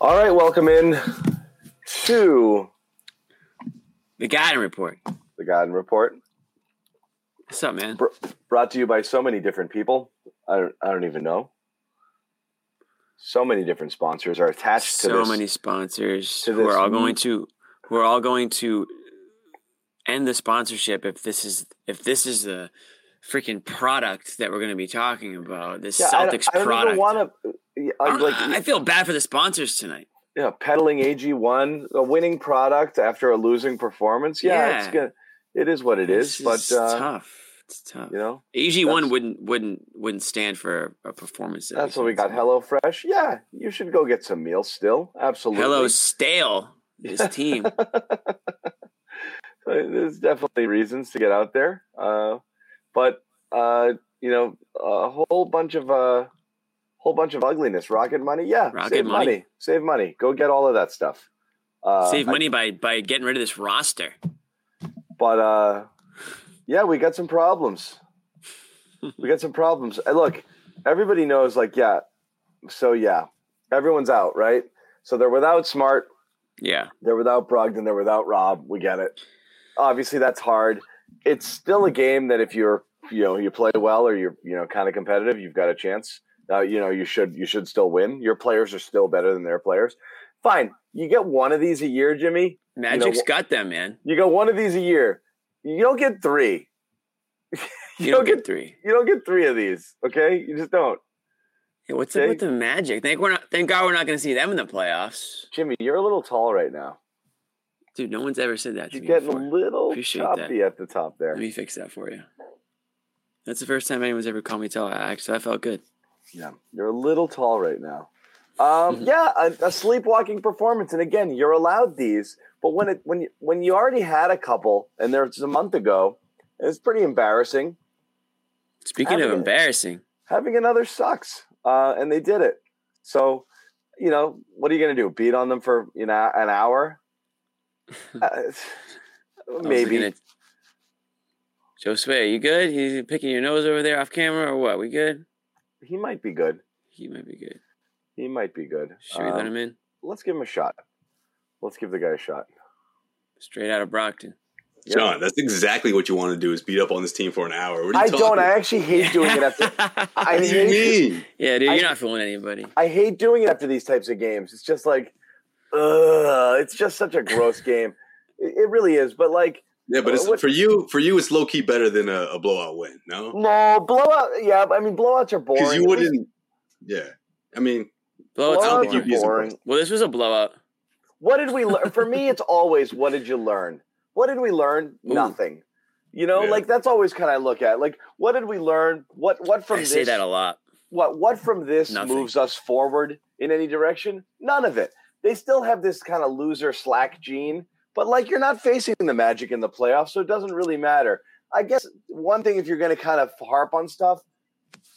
All right, welcome in to The Garden Report. the Garden Report, What's up, man? Br- brought to you by so many different people. I don't, I don't even know. So many different sponsors are attached to this. So many sponsors who are all going to who are all going to end the sponsorship if this is if this is the freaking product that we're going to be talking about. This Yeah, I don't- Celtics I don't, product. even want to. I, like I feel bad for the sponsors tonight. yeah, peddling AG one, a winning product after a losing performance. Yeah, it's Yeah. good. It is what it is, This but is uh, tough. It's tough. you know AG one wouldn't wouldn't wouldn't stand for a performance. that that's what we got. Hello Fresh. Yeah, you should go get some meals still. Absolutely. Hello stale. This team. There's definitely reasons to get out there, uh, but uh, you know, a whole bunch of uh, whole bunch of ugliness. Rocket money, yeah. Rocket save money. money. save money. Go get all of that stuff. Uh, Save I- money by by getting rid of this roster. but uh, yeah, we got some problems. we got some problems. And look, everybody knows, like, yeah. So yeah, everyone's out, right? So they're without Smart. Yeah. They're without Brogdon. They're without Rob. We get it. Obviously, that's hard. It's still a game that if you're, you know, you play well or you're, you know, kind of competitive, you've got a chance. Uh, you know, you should you should still win. Your players are still better than their players. Fine, you get one of these a year, Jimmy. Magic's wh- got them, man. You go one of these a year. You don't get three. You, don't get three. You don't get three of these. Okay, you just don't. Hey, what's Okay. up with the Magic? Thank we're not. Thank God we're not going to see them in the playoffs, Jimmy, you're a little tall right now. dude. No one's ever said that You're getting before. a little Appreciate choppy at the top there. Let me fix that for you. That's the first time anyone's ever called me tall. Actually, I felt good. Yeah, you're a little tall right now. Um, Mm-hmm. yeah, a, a sleepwalking performance, and again, you're allowed these. But when it when you when you already had a couple, and there's a month ago, it's pretty embarrassing. Speaking of Having it. embarrassing, Having another sucks, uh, and they did it. So, you know, what are you going to do? Beat on them for you know an hour? Uh, maybe. at- Joe Sway, you good? He's picking your nose over there off camera, or what? We good? He might be good. He might be good. He might be good. Should we let Um, him in? Let's give him a shot. Let's give the guy a shot. Straight out of Brockton. John, that's exactly what you want to do is beat up on this team for an hour. What are you I talking don't. I actually hate doing it after. I What do you hate, mean? yeah, dude, you're not fooling anybody. I hate doing it after these types of games. It's just like, ugh, it's just such a gross game. It, it really is. But like, Yeah, but it's, What- for you, for you, it's low key better than a, a blowout win. No, no blowout. Yeah, I mean blowouts are boring. because you wouldn't. Yeah, I mean, Blowouts I are don't think are be boring. Well, this was a blowout. What did we learn? For me, it's always what did you learn? What did we learn? Ooh. Nothing. You know, Yeah. like that's always kind of look at. Like, what did we learn? What what from I this? say that a lot. what what from this Nothing. moves us forward in any direction? None of it. They still have this kind of loser slack gene, but like you're not facing the Magic in the playoffs, so it doesn't really matter. I guess one thing if you're going to kind of harp on stuff,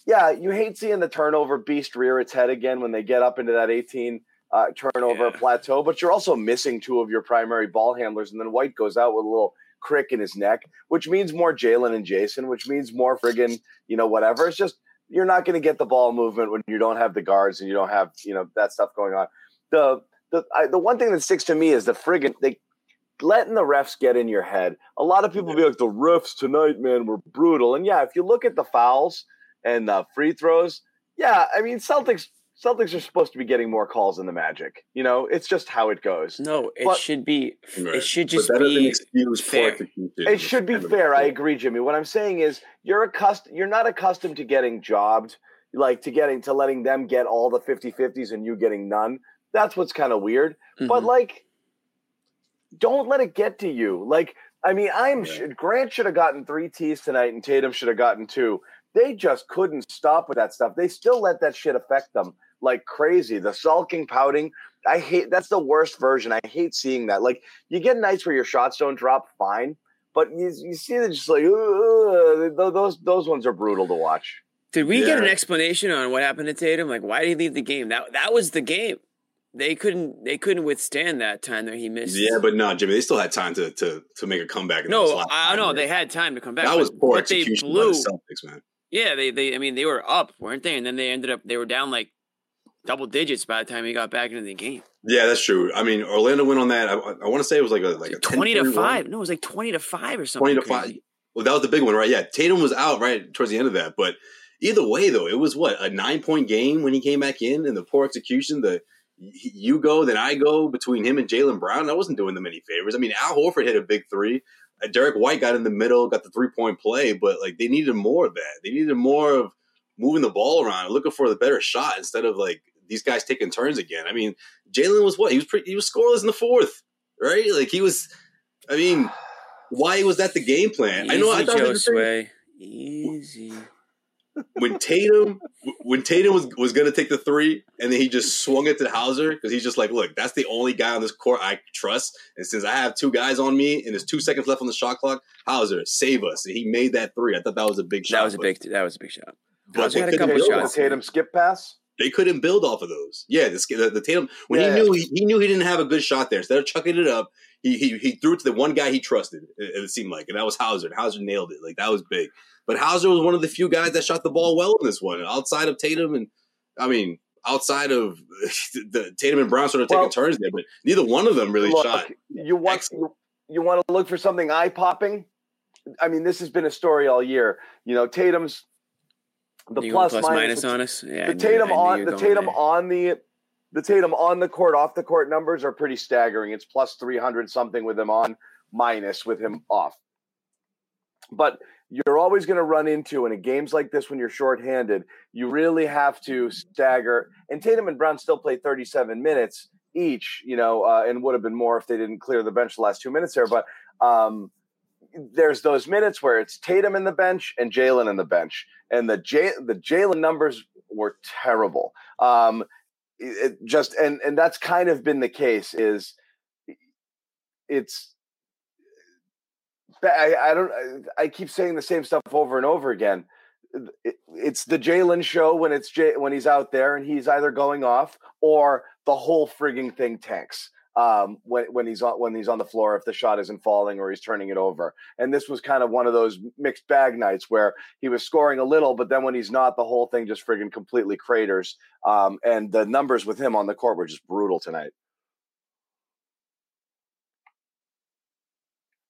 yeah, you hate seeing the turnover beast rear its head again when they get up into that 18 uh, turnover Yeah. plateau, but you're also missing two of your primary ball handlers, and then White goes out with a little crick in his neck, which means more Jaylen and Jayson, which means more friggin' you know whatever. It's just you're not going to get the ball movement when you don't have the guards and you don't have you know that stuff going on. The the I, the one thing that sticks to me is the friggin' they letting the refs get in your head. A lot of people be like the refs tonight, man, were brutal. And yeah, if you look at the fouls and the free throws, yeah, I mean Celtics Celtics are supposed to be getting more calls than the Magic. You know, it's just how it goes. No, it But- should be. Right. It should just be fair. It should be fair. I agree, Jimmy. What I'm saying is you're accustomed you're not accustomed to getting jobbed, like to getting to letting them get all the 50-50s and you getting none. That's what's kind of weird. But Mhm. like don't let it get to you. Like I mean, I'm Yeah. sh- Grant should have gotten 3 Ts tonight and Tatum should have gotten 2. They just couldn't stop with that stuff. They still let that shit affect them like crazy. The sulking, pouting. I hate that's the worst version. I hate seeing that. Like you get nights where your shots don't drop, fine. But you, you see that just like "Ugh," those those ones are brutal to watch. Did we get an explanation on what happened to Tatum? Like, why did he leave the game? That that was the game. They couldn't they couldn't withstand that time that he missed. Yeah, but no, Jimmy, they still had time to to, to make a comeback. in no, I know they had time to come back. that was poor but they execution blew. by the Celtics, man. Yeah, they they I mean they were up, weren't they? And then they ended up they were down like double digits by the time he got back into the game. Yeah, that's true. I mean, Orlando went on that. I, I want to say it was like a like a twenty 10-3 to run. five. No, it was like twenty to five or something. Twenty to five. Well, that was the big one, right? Yeah, Tatum was out right towards the end of that, but either way, though, it was what a nine point game when he came back in, and the poor execution. The you go, then I go between him and Jaylen Brown. That wasn't doing them any favors. I mean, Al Horford hit a big three. Uh, Derrick White got in the middle, got the three point play, but like they needed more of that. They needed more of moving the ball around, and looking for the better shot instead of like these guys taking turns again. I mean, Jaylen was what he was pretty, he was scoreless in the fourth, right? Like he was. I mean, why was that the game plan? I know. I thought it Joe the same- Sway. Easy. When Tatum when Tatum was was gonna take the three and then he just swung it to Hauser because he's just like, look, that's the only guy on this court I trust. And since I have two guys on me and there's two seconds left on the shot clock, Hauser, save us. And he made that three. I thought that was a big shot. That was a but- big. That was a big shot. but Hauser had a couple build The off- shots. Tatum skip pass. They couldn't build off of those. Yeah, the, the, the Tatum when Yeah. he knew he, he knew he didn't have a good shot there. Instead of chucking it up, he he, he threw it to the one guy he trusted. It, it seemed like, and that was Hauser. And Hauser nailed it. Like that was big. But Hauser was one of the few guys that shot the ball well in this one, outside of Tatum and I mean outside of the Tatum and Brown sort of taking Well- turns there, but neither one of them really Look, shot. you want Excellent. you want to look for something eye popping. I mean, this has been a story all year. You know, Tatum's the plus, plus minus, minus on us. Yeah, the Tatum knew on the Tatum there. on the the Tatum on the court off the court numbers are pretty staggering. It's plus three hundred something with him on, minus with him off. But you're always going to run into in a games like this when you're shorthanded. You really have to stagger. And Tatum and Brown still play 37 minutes each, you know, uh, and would have been more if they didn't clear the bench the last two minutes there. But um, there's those minutes where it's Tatum in the bench and Jaylen in the bench, and the J- the Jaylen numbers were terrible. Um, it, just and and that's kind of been the case. Is it's I, I don't I keep saying the same stuff over and over again. It, it's the Jaylen show when it's J, when he's out there and he's either going off or the whole frigging thing tanks um, when when he's on when he's on the floor if the shot isn't falling or he's turning it over. And this was kind of one of those mixed bag nights where he was scoring a little, but then when he's not, the whole thing just friggin' completely craters. Um, and the numbers with him on the court were just brutal tonight.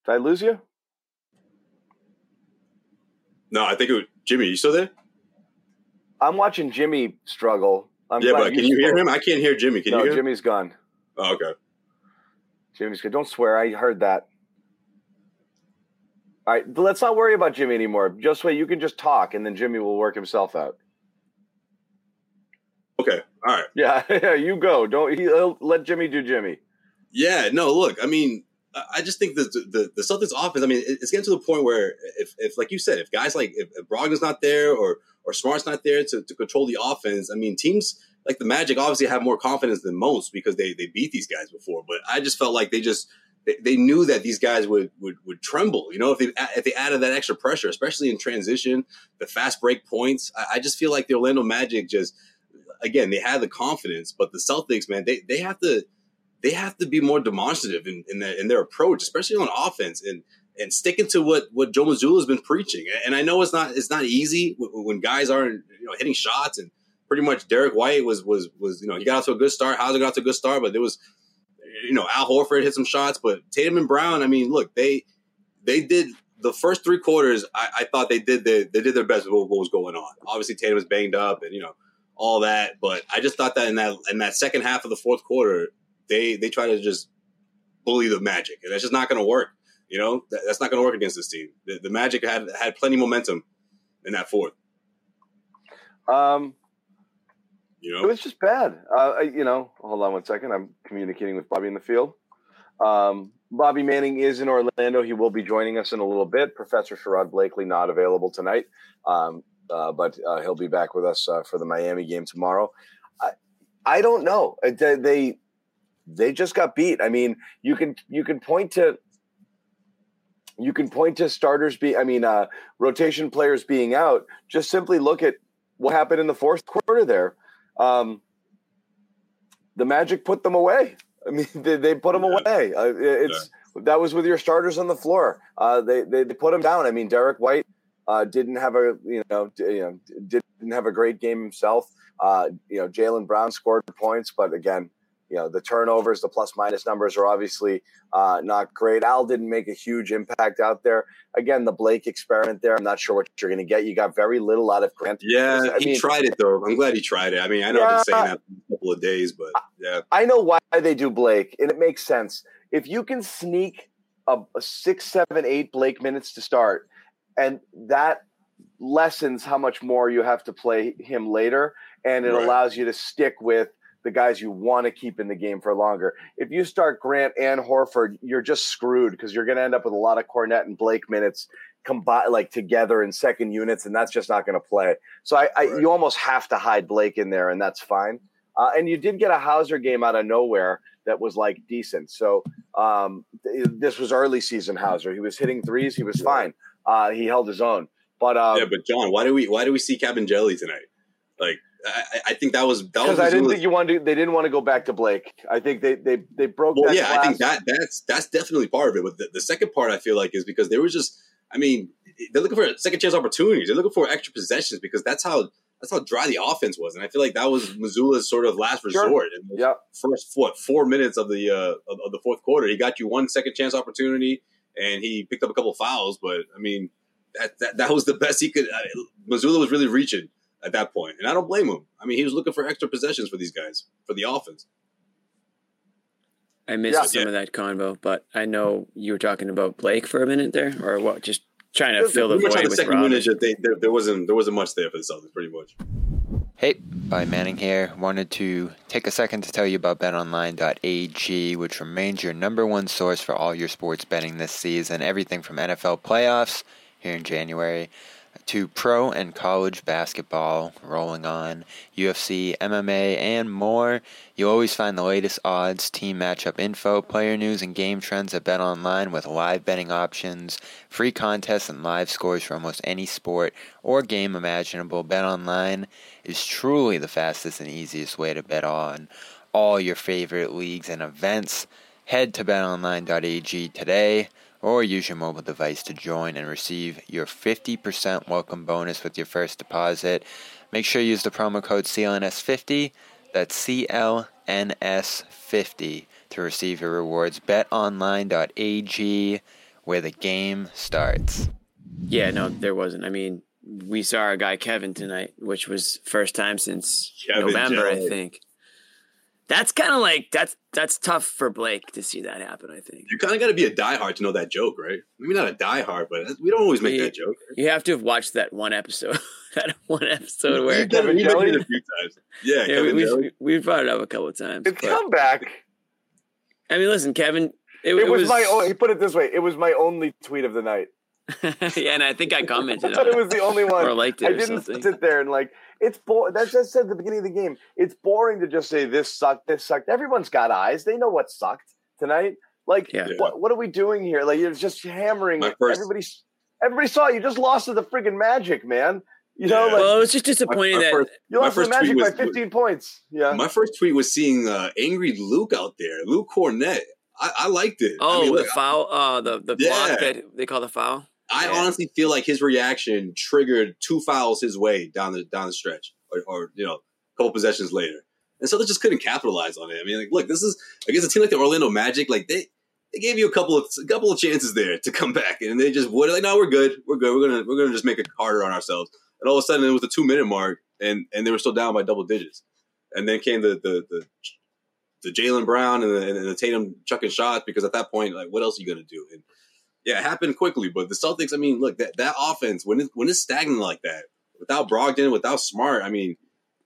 Did I lose you? No, I think it was Jimmy. You still there? I'm watching Jimmy struggle. I'm yeah, but can you hear him? I can't hear Jimmy. Can no, you hear him? Jimmy's gone. Oh, okay. Jimmy's good. Don't swear. I heard that. All right, let's not worry about Jimmy anymore. Just wait. You can just talk, and then Jimmy will work himself out. Okay. All right. Yeah, yeah. You go. Don't. He, he'll, let Jimmy do Jimmy. Yeah, no, look, I mean, I just think that the, the, the Celtics offense, I mean, it's getting to the point where if, if like you said, if guys like, if, if Brogdon's not there or, or Smart's not there to, to control the offense, I mean, teams like the Magic obviously have more confidence than most because they, they beat these guys before, but I just felt like they just, they, they knew that these guys would, would, would tremble, you know, if they, if they added that extra pressure, especially in transition, the fast break points, I, I just feel like the Orlando Magic just, again, they had the confidence, but the Celtics, man, they, they have to, they have to be more demonstrative in, in, their, in their approach, especially on offense, and and sticking to what what Joe Mazzulla has been preaching. And I know it's not it's not easy when guys aren't you know hitting shots, and pretty much Derrick White was was was you know he got off to a good start, Hauser got off to a good start, but there was you know Al Horford hit some shots, but Tatum and Brown, I mean, look they they did. The first three quarters, I, I thought they did the, they did their best with what, was going on. Obviously, Tatum was banged up, and you know all that. But I just thought that in that in that second half of the fourth quarter, they they try to just bully the Magic, and that's just not going to work. You know, that, that's not going to work against this team. The, the Magic had had plenty of momentum in that fourth. Um, You it was just bad. Uh, you know, hold on one second. I'm communicating with Bobby in the field. Um, Bobby Manning is in Orlando. He will be joining us in a little bit. Professor Sherrod Blakely not available tonight, um, uh, but uh, he'll be back with us uh, for the Miami game tomorrow. I, I don't know. Uh, They, they they just got beat. I mean, you can you can point to you can point to starters be I mean uh, rotation players being out. Just simply look at what happened in the fourth quarter there. Um, the Magic put them away. I mean, they, they put them Yeah. away. Uh, it's that was with your starters on the floor. Uh, they, they they put them down. I mean, Derrick White uh, didn't have a you know d- you know didn't didn't have a great game himself. Uh, you know, Jaylen Brown scored points, but again, you know, the turnovers, the plus minus numbers are obviously uh, not great. Al didn't make a huge impact out there. Again, the Blake experiment there. I'm not sure what you're going to get. You got very little out of Grant. Yeah, I he mean, tried it though. I'm glad he tried it. I mean, I know yeah, I've been saying that for a couple of days, but yeah. I know why they do Blake, and it makes sense. If you can sneak a, a six, seven, eight Blake minutes to start, and that lessens how much more you have to play him later, and it right. allows you to stick with the guys you want to keep in the game for longer. If you start Grant and Horford, you're just screwed because you're going to end up with a lot of Kornet and Blake minutes combined like together in second units, and that's just not going to play. So I, I you almost have to hide Blake in there, and that's fine. Uh, and you did get a Hauser game out of nowhere that was like decent. So um, th- this was early season Hauser. He was hitting threes. He was fine. Uh, he held his own. But um, yeah, but John, why do we why do we see Cabin Jelly tonight? Like I, I, think that was because I didn't think you wanted. To, they didn't want to go back to Blake. I think they they they broke. Well, yeah, I think that that's that's definitely part of it. But the, the second part, I feel like, is because there was just. I mean, they're looking for second chance opportunities. They're looking for extra possessions because that's how that's how dry the offense was, and I feel like that was Mazzulla's sort of last resort. Sure. In yep. First, what four minutes of the uh, of, of, the fourth quarter, he got you one second chance opportunity, and he picked up a couple fouls. But I mean, that that, that was the best he could. Uh, Mazzulla was really reaching at that point, and I don't blame him. I mean, he was looking for extra possessions for these guys for the offense. I missed yeah. some yeah. of that convo, but I know you were talking about Blake for a minute there, or what? Just trying to fill the void on the with second Robin. minute, they, there, there, wasn't there wasn't much there for the Celtics, pretty much. Hey, By Manning here. Wanted to take a second to tell you about BetOnline.ag, which remains your number one source for all your sports betting this season. Everything from NFL playoffs here in January to pro and college basketball rolling on, UFC, MMA, and more. You'll always find the latest odds, team matchup info, player news, and game trends at BetOnline with live betting options, free contests, and live scores for almost any sport or game imaginable. BetOnline is truly the fastest and easiest way to bet on all your favorite leagues and events. Head to betonline.ag today or use your mobile device to join and receive your 50% welcome bonus with your first deposit. Make sure you use the promo code CLNS50, that's CLNS50, to receive your rewards. BetOnline.ag, where the game starts. Yeah, no, there wasn't. I mean, we saw our guy Kevin tonight, which was first time since Kevin November, I think that's kind of like that's that's tough for Blake to see that happen. I think you kind of got to be a diehard to know that joke, right? Maybe not a diehard, but we don't always make you, that joke. Right? You have to have watched that one episode. that one episode where Kevin Jelly a few times. Yeah, yeah we, we, we, brought it up a couple of times. It's come back. I mean, listen, Kevin. It, it, was, was my. He put it this way. It was my only tweet of the night. yeah, and I think I commented. I thought it was the only one. Or liked it. I didn't something. sit there and like it's boring. That's just said at the beginning of the game. It's boring to just say this sucked, this sucked. Everyone's got eyes. They know what sucked tonight. Like, yeah. what, what are we doing here? Like, you're just hammering. First, everybody, everybody saw it. you just lost to the friggin' Magic, man. You know, yeah. like, well, it was just disappointing my, my that first, you lost the Magic was, by 15 points. Yeah, my first tweet was seeing uh, angry Luke out there, Luke Kornet. I, I liked it. Oh, I mean, the foul, uh, the the yeah. block that they call the foul. I yeah. honestly feel like his reaction triggered two fouls his way down the down the stretch, or, or you know, a couple possessions later, and so they just couldn't capitalize on it. I mean, like, look, this is against a team like the Orlando Magic. Like they they gave you a couple of a couple of chances there to come back, and they just would like, no, we're good, we're good, we're gonna we're gonna just make it harder on ourselves. And all of a sudden, it was the two minute mark, and and they were still down by double digits, and then came the the the the Jaylen Brown and the, and the Tatum chucking shots because at that point, like, what else are you gonna do? And yeah, it happened quickly. But the Celtics, I mean, look, that, that offense, when, it, when it's stagnant like that, without Brogdon, without Smart, I mean,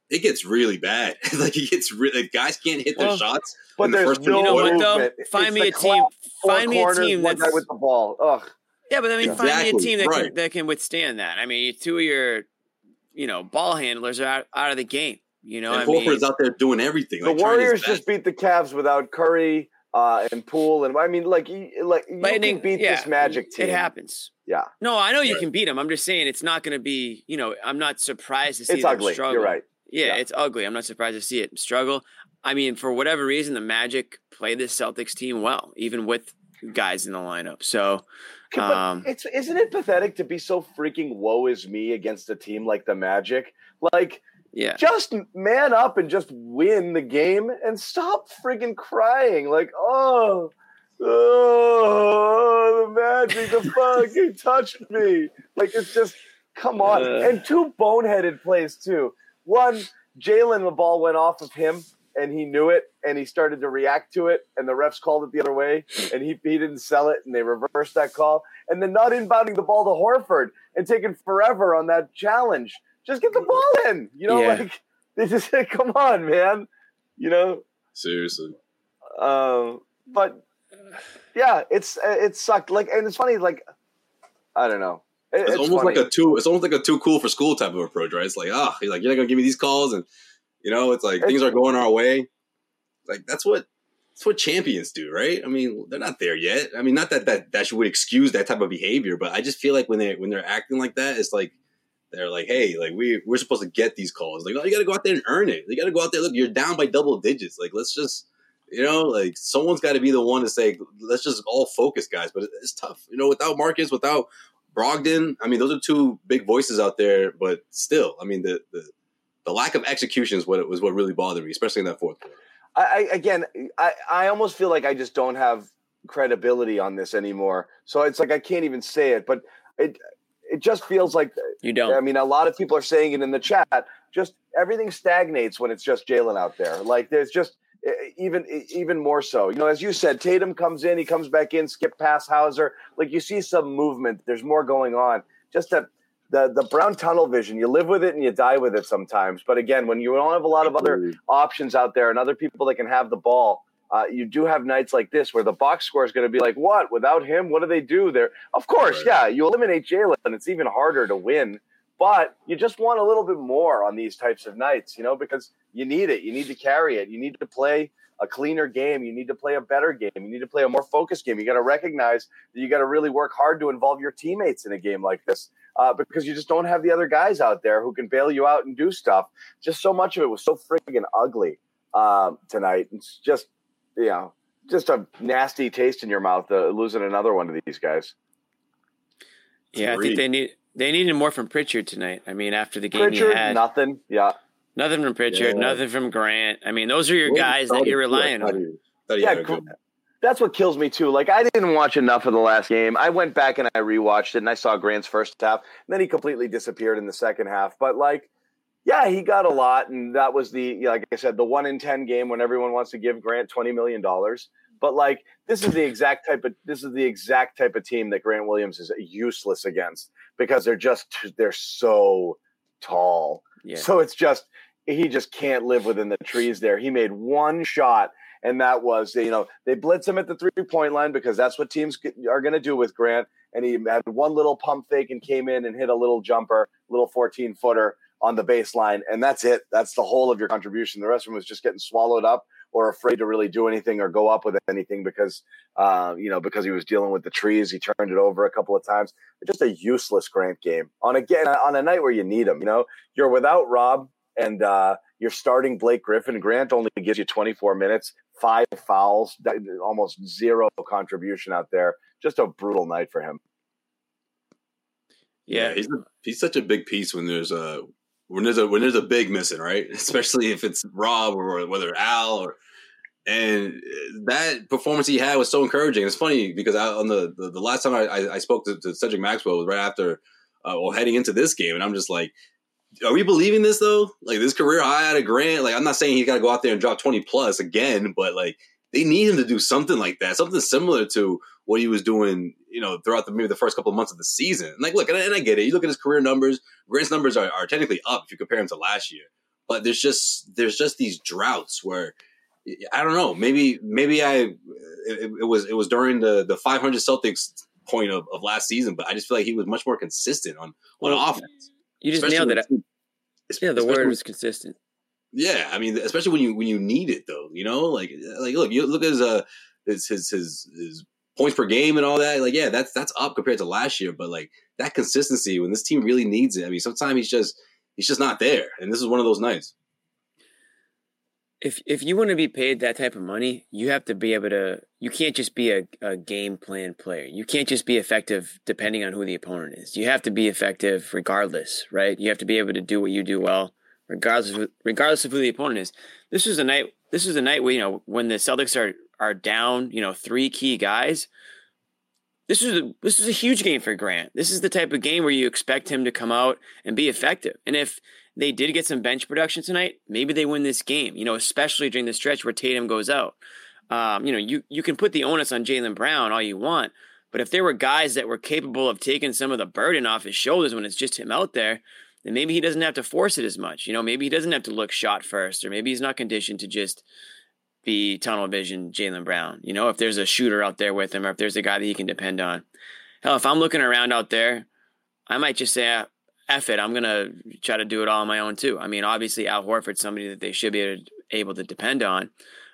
it gets really bad. like it gets really like guys can't hit their well, shots. But there's the no you know what though? Find it's me a team. Find me a team that's with the ball. Ugh. Yeah, but I mean, exactly. find me a team that right. can that can withstand that. I mean, two of your, you know, ball handlers are out, out of the game. You know, and I Horford's mean, out there doing everything. The like, Warriors just beat the Cavs without Curry uh, and Poole, and I mean, like, like you Lightning, can beat yeah, this Magic team. It happens. Yeah. No, I know you can beat them. I'm just saying it's not going to be. You know, I'm not surprised to see it's them ugly. struggle. You're right. Yeah, yeah, it's ugly. I'm not surprised to see it struggle. I mean, for whatever reason, the Magic play this Celtics team well, even with guys in the lineup. So, um, it's isn't it pathetic to be so freaking woe is me against a team like the Magic? Like, yeah, just man up and just win the game and stop friggin' crying. Like, oh, oh, the magic, the fuck, fucking touched me. Like, it's just, come on. Uh, and two boneheaded plays, too. One, Jaylen, the ball went off of him and he knew it and he started to react to it and the refs called it the other way and he, he didn't sell it and they reversed that call and then not inbounding the ball to Horford and taking forever on that challenge. Just get the ball in, you know, yeah. like they just say, come on, man, you know. Seriously. Um, but yeah, it's it sucked. Like, and it's funny, like I don't know. It, it's, it's, almost funny. like a too. It's almost like a too cool for school type of approach, right? It's like, ah, oh, you're like you're not gonna give me these calls, and you know, it's like it's, things are going our way. Like that's what that's what champions do, right? I mean, they're not there yet. I mean, not that that that would excuse that type of behavior, but I just feel like when they when they're acting like that, it's like they're like, hey, like we we're supposed to get these calls. Like, oh, you got to go out there and earn it. You got to go out there. Look, you're down by double digits. Like, let's just, you know, like someone's got to be the one to say, let's just all focus, guys. But it's tough, you know, without Marcus, without Brogdon. I mean, those are two big voices out there. But still, I mean, the the, the lack of execution is what it was what really bothered me, especially in that fourth quarter. I, again, I, I almost feel like I just don't have credibility on this anymore. So it's like I can't even say it, but it it just feels like you don't. I mean, a lot of people are saying it in the chat. Just everything stagnates when it's just Jaylen out there. Like there's just even even more so. You know, as you said, Tatum comes in, he comes back in, skip past Hauser. Like you see some movement. There's more going on. Just that the the brown tunnel vision. You live with it and you die with it sometimes. But again, when you don't have a lot of other options out there and other people that can have the ball, uh, you do have nights like this where the box score is going to be like, what? Without him, what do they do there? Of course, right. yeah, you eliminate Jaylen, it's even harder to win. But you just want a little bit more on these types of nights, you know, because you need it. You need to carry it. You need to play a cleaner game. You need to play a better game. You need to play a more focused game. You got to recognize that you got to really work hard to involve your teammates in a game like this uh, because you just don't have the other guys out there who can bail you out and do stuff. Just so much of it was so freaking ugly um, tonight. It's just you know, just a nasty taste in your mouth uh, losing another one of these guys. Yeah, I think they need they needed more from Pritchard tonight. I mean, after the game Pritchard, he had nothing. Yeah, nothing from Pritchard, yeah. nothing from Grant. I mean, those are your guys that you're relying on. Yeah, that's what kills me too. Like I didn't watch enough of the last game. I went back and I rewatched it, and I saw Grant's first half. And then he completely disappeared in the second half. But like yeah, he got a lot, and that was the like I said, the one in ten game when everyone wants to give Grant twenty million dollars. But like this is the exact type of this is the exact type of team that Grant Williams is useless against because they're just they're so tall. Yeah. So it's just he just can't live within the trees there. He made one shot and that was you know they blitz him at the three point line because that's what teams are going to do with Grant. And he had one little pump fake and came in and hit a little jumper, little fourteen footer, on the baseline, and that's it. That's the whole of your contribution. The rest of them was just getting swallowed up or afraid to really do anything or go up with anything because, uh, you know, because he was dealing with the trees. He turned it over a couple of times. Just a useless Grant game on again on a night where you need him. You know, you're without Rob and uh, you're starting Blake Griffin. Grant only gives you 24 minutes, five fouls, almost zero contribution out there. Just a brutal night for him. Yeah, he's a, he's such a big piece when there's a when there's a when there's a big missing, right? Especially if it's Rob or whether Al or and that performance he had was so encouraging. It's funny because I, on the, the, the last time I, I spoke to, to, Cedric Maxwell was right after uh, well heading into this game, and I'm just like, are we believing this though? Like this career high at a Grant? Like I'm not saying he's got to go out there and drop 20 plus again, but like they need him to do something like that, something similar to what he was doing, you know, throughout the maybe the first couple of months of the season. like, look, and I, and I, get it. You look at his career numbers. Grant's numbers are, are technically up if you compare him to last year, but there's just there's just these droughts where I don't know. Maybe maybe I it, it was it was during the the 500 Celtics point of, of last season, but I just feel like he was much more consistent on on well, offense. You just nailed it. Yeah, the word was consistent. Yeah, I mean, especially when you when you need it, though. You know, like like look, you look at his uh his his his, his points per game and all that. Like, yeah, that's that's up compared to last year, but like that consistency when this team really needs it. I mean, sometimes he's just he's just not there, and this is one of those nights. if if you want to be paid that type of money, you have to be able to. You can't just be a, a game plan player. You can't just be effective depending on who the opponent is. You have to be effective regardless, right? You have to be able to do what you do well, regardless of, regardless of who the opponent is. This is a night. This was a night where you know when the Celtics are are down, you know, three key guys. This is a, this was a huge game for Grant. This is the type of game where you expect him to come out and be effective. And if they did get some bench production tonight, maybe they win this game. You know, especially during the stretch where Tatum goes out. Um, you know, you you can put the onus on Jaylen Brown all you want, but if there were guys that were capable of taking some of the burden off his shoulders when it's just him out there, then maybe he doesn't have to force it as much. You know, maybe he doesn't have to look shot first, or maybe he's not conditioned to just be tunnel vision Jaylen Brown. You know, if there's a shooter out there with him, or if there's a guy that he can depend on. Hell, if I'm looking around out there, I might just say, F it, I'm gonna try to do it all on my own too. I mean, obviously Al Horford's somebody that they should be able to depend on.